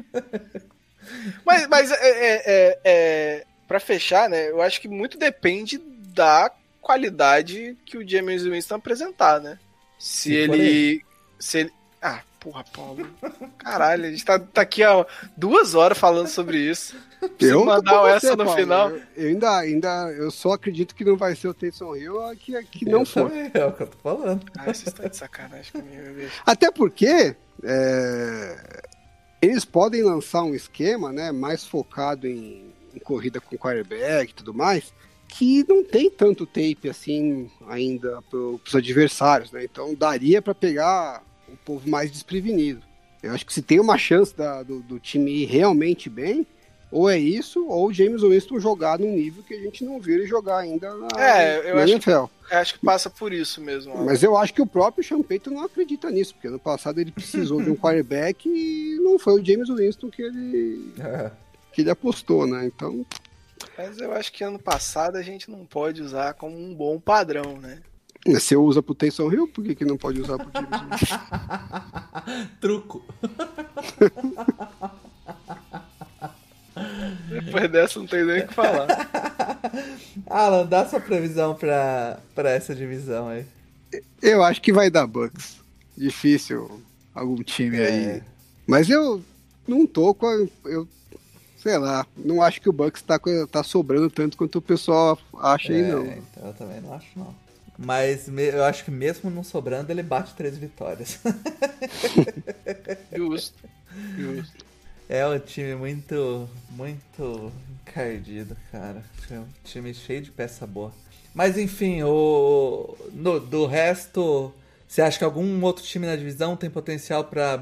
Mas, mas é, é, é, é para fechar, né? Eu acho que muito depende da qualidade que o James Winston apresentar, né? Se, se ele. Se ele. Ah, porra, Paulo. Caralho, a gente tá, tá aqui há duas horas falando sobre isso. Eu mandar essa no Paulo. final. Eu, eu, ainda, ainda, eu só acredito que não vai ser o Taysom Hill, que, que não foi. É o que eu tô falando. Ah, vocês estão de sacanagem comigo, bicho. Até porque é, eles podem lançar um esquema, né, mais focado em, em corrida com quarterback e tudo mais, que não tem tanto tape assim ainda para os adversários, né? Então daria para pegar o povo mais desprevenido. Eu acho que se tem uma chance da, do, do, time ir realmente bem, ou é isso, ou o James Winston jogar num nível que a gente não viu ele jogar ainda na, é, eu acho NFL. Que, eu acho que passa por isso mesmo. Mas eu acho que o próprio Champeito não acredita nisso, porque ano passado ele precisou de um quarterback e não foi o James Winston que ele, é. que ele apostou, né? Então. Mas eu acho que ano passado a gente não pode usar como um bom padrão, né? Se eu usa pro Taysom Hill, por que, que não pode usar pro James Truco. Depois dessa não tem nem o que falar. Alan, dá sua previsão pra, pra essa divisão aí. Eu acho que vai dar Bucks. Difícil algum time é. aí. Mas eu não tô com. A, eu sei lá, não acho que o Bucks tá, tá sobrando tanto quanto o pessoal acha é, aí, não. Então eu também não acho, não. Mas eu acho que mesmo não sobrando, ele bate três vitórias. Justo. Justo. É um time muito, muito encardido, cara. É um time cheio de peça boa. Mas enfim, o no, do resto, você acha que algum outro time na divisão tem potencial para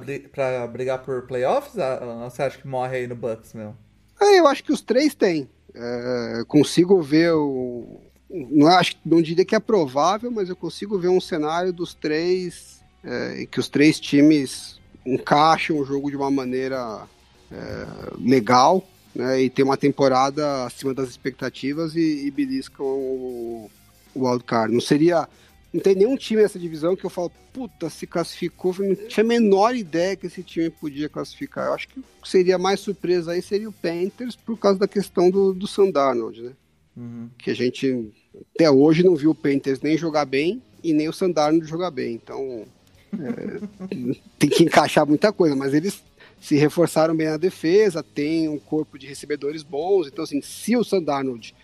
brigar por playoffs? Ou você acha que morre aí no Bucks, meu? É, eu acho que os três têm. É, consigo ver o, não acho, não diria que é provável, mas eu consigo ver um cenário dos três é, que os três times encaixam o jogo de uma maneira é, legal, né, e tem uma temporada acima das expectativas e, e beliscam o, o wildcard. Não seria, não tem nenhum time nessa divisão que eu falo, puta, se classificou, não tinha a menor ideia que esse time podia classificar. Eu acho que seria mais surpresa aí seria o Panthers por causa da questão do, do Sandarnold, né? Uhum. Que a gente até hoje não viu o Panthers nem jogar bem e nem o Sandarno jogar bem. Então é, tem que encaixar muita coisa, mas eles se reforçaram bem na defesa, tem um corpo de recebedores bons. Então, assim, se o Sandarnold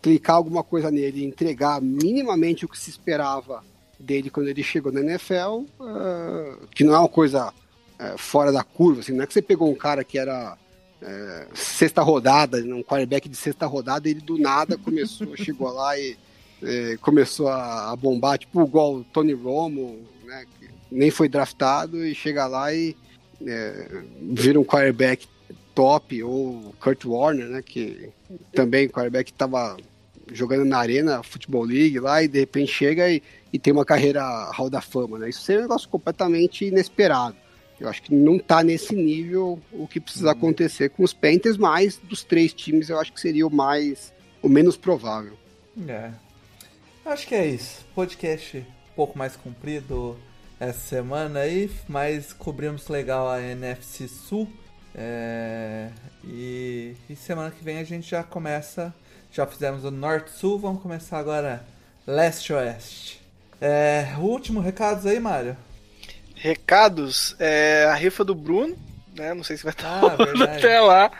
clicar alguma coisa nele e entregar minimamente o que se esperava dele quando ele chegou na NFL, uh, que não é uma coisa uh, fora da curva, assim, não é que você pegou um cara que era é, sexta rodada, um quarterback de sexta rodada, ele do nada começou, chegou lá e é, começou a, a, bombar, tipo igual o Tony Romo, né, que nem foi draftado e chega lá e é, vira um quarterback top, ou Kurt Warner, né, que também quarterback estava jogando na Arena Football League lá e de repente chega e, e tem uma carreira Hall da Fama, né? Isso é um negócio completamente inesperado. Eu acho que não está nesse nível o que precisa uhum. acontecer com os Panthers, mas dos três times eu acho que seria o mais o menos provável. É. Acho que é isso. Podcast um pouco mais comprido essa semana aí, mas cobrimos legal a NFC Sul. É... E... e semana que vem a gente já começa. Já fizemos o Norte-Sul, vamos começar agora Leste-Oeste. É... Último recados aí, Mário? Recados, é, a rifa do Bruno, né? Não sei se vai estar ah, até lá.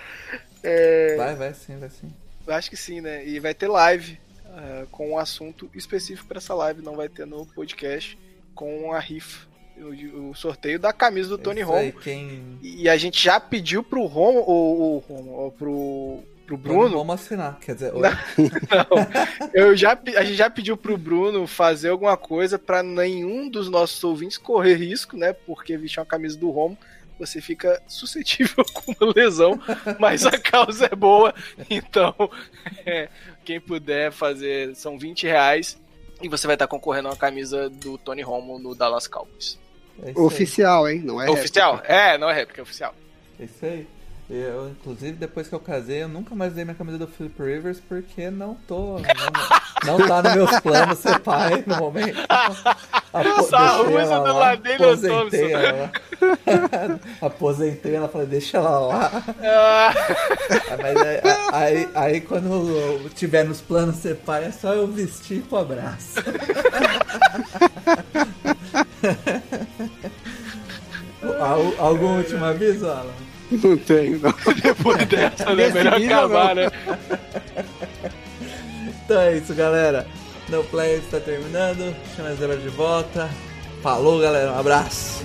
É... Vai, vai sim, vai sim. Acho que sim, né? E vai ter live uh, com um assunto específico para essa live, não vai ter no podcast com a rifa. O, o sorteio da camisa do Tony Romo. Quem... E a gente já pediu pro Romo, o, o, pro pro Bruno. Vamos assinar, quer dizer. Não, não, eu já, a gente já pediu pro Bruno fazer alguma coisa para nenhum dos nossos ouvintes correr risco, né? Porque vestir uma camisa do Romo você fica suscetível com uma lesão, mas a causa é boa, então é, quem puder fazer são 20 reais e você vai estar concorrendo a uma camisa do Tony Romo no Dallas Cowboys. É oficial, hein? Não é oficial? Réplica. É, não é réplica, é oficial. É isso aí. Eu, inclusive, depois que eu casei, eu nunca mais dei minha camisa do Philip Rivers porque não tô. Não, não tá nos meus planos ser pai no momento. Essa usa do lado dele, aposentei ela. aposentei ela, falei, deixa ela lá. Ah. Mas aí, aí, aí, quando tiver nos planos ser pai, é só eu vestir pro abraço. Algum último aviso, Alan? Não tenho, não. Depois dessa, né? Melhor acabar, né? Então é isso, galera. No Play está terminando. Chama a de volta. Falou, galera. Um abraço.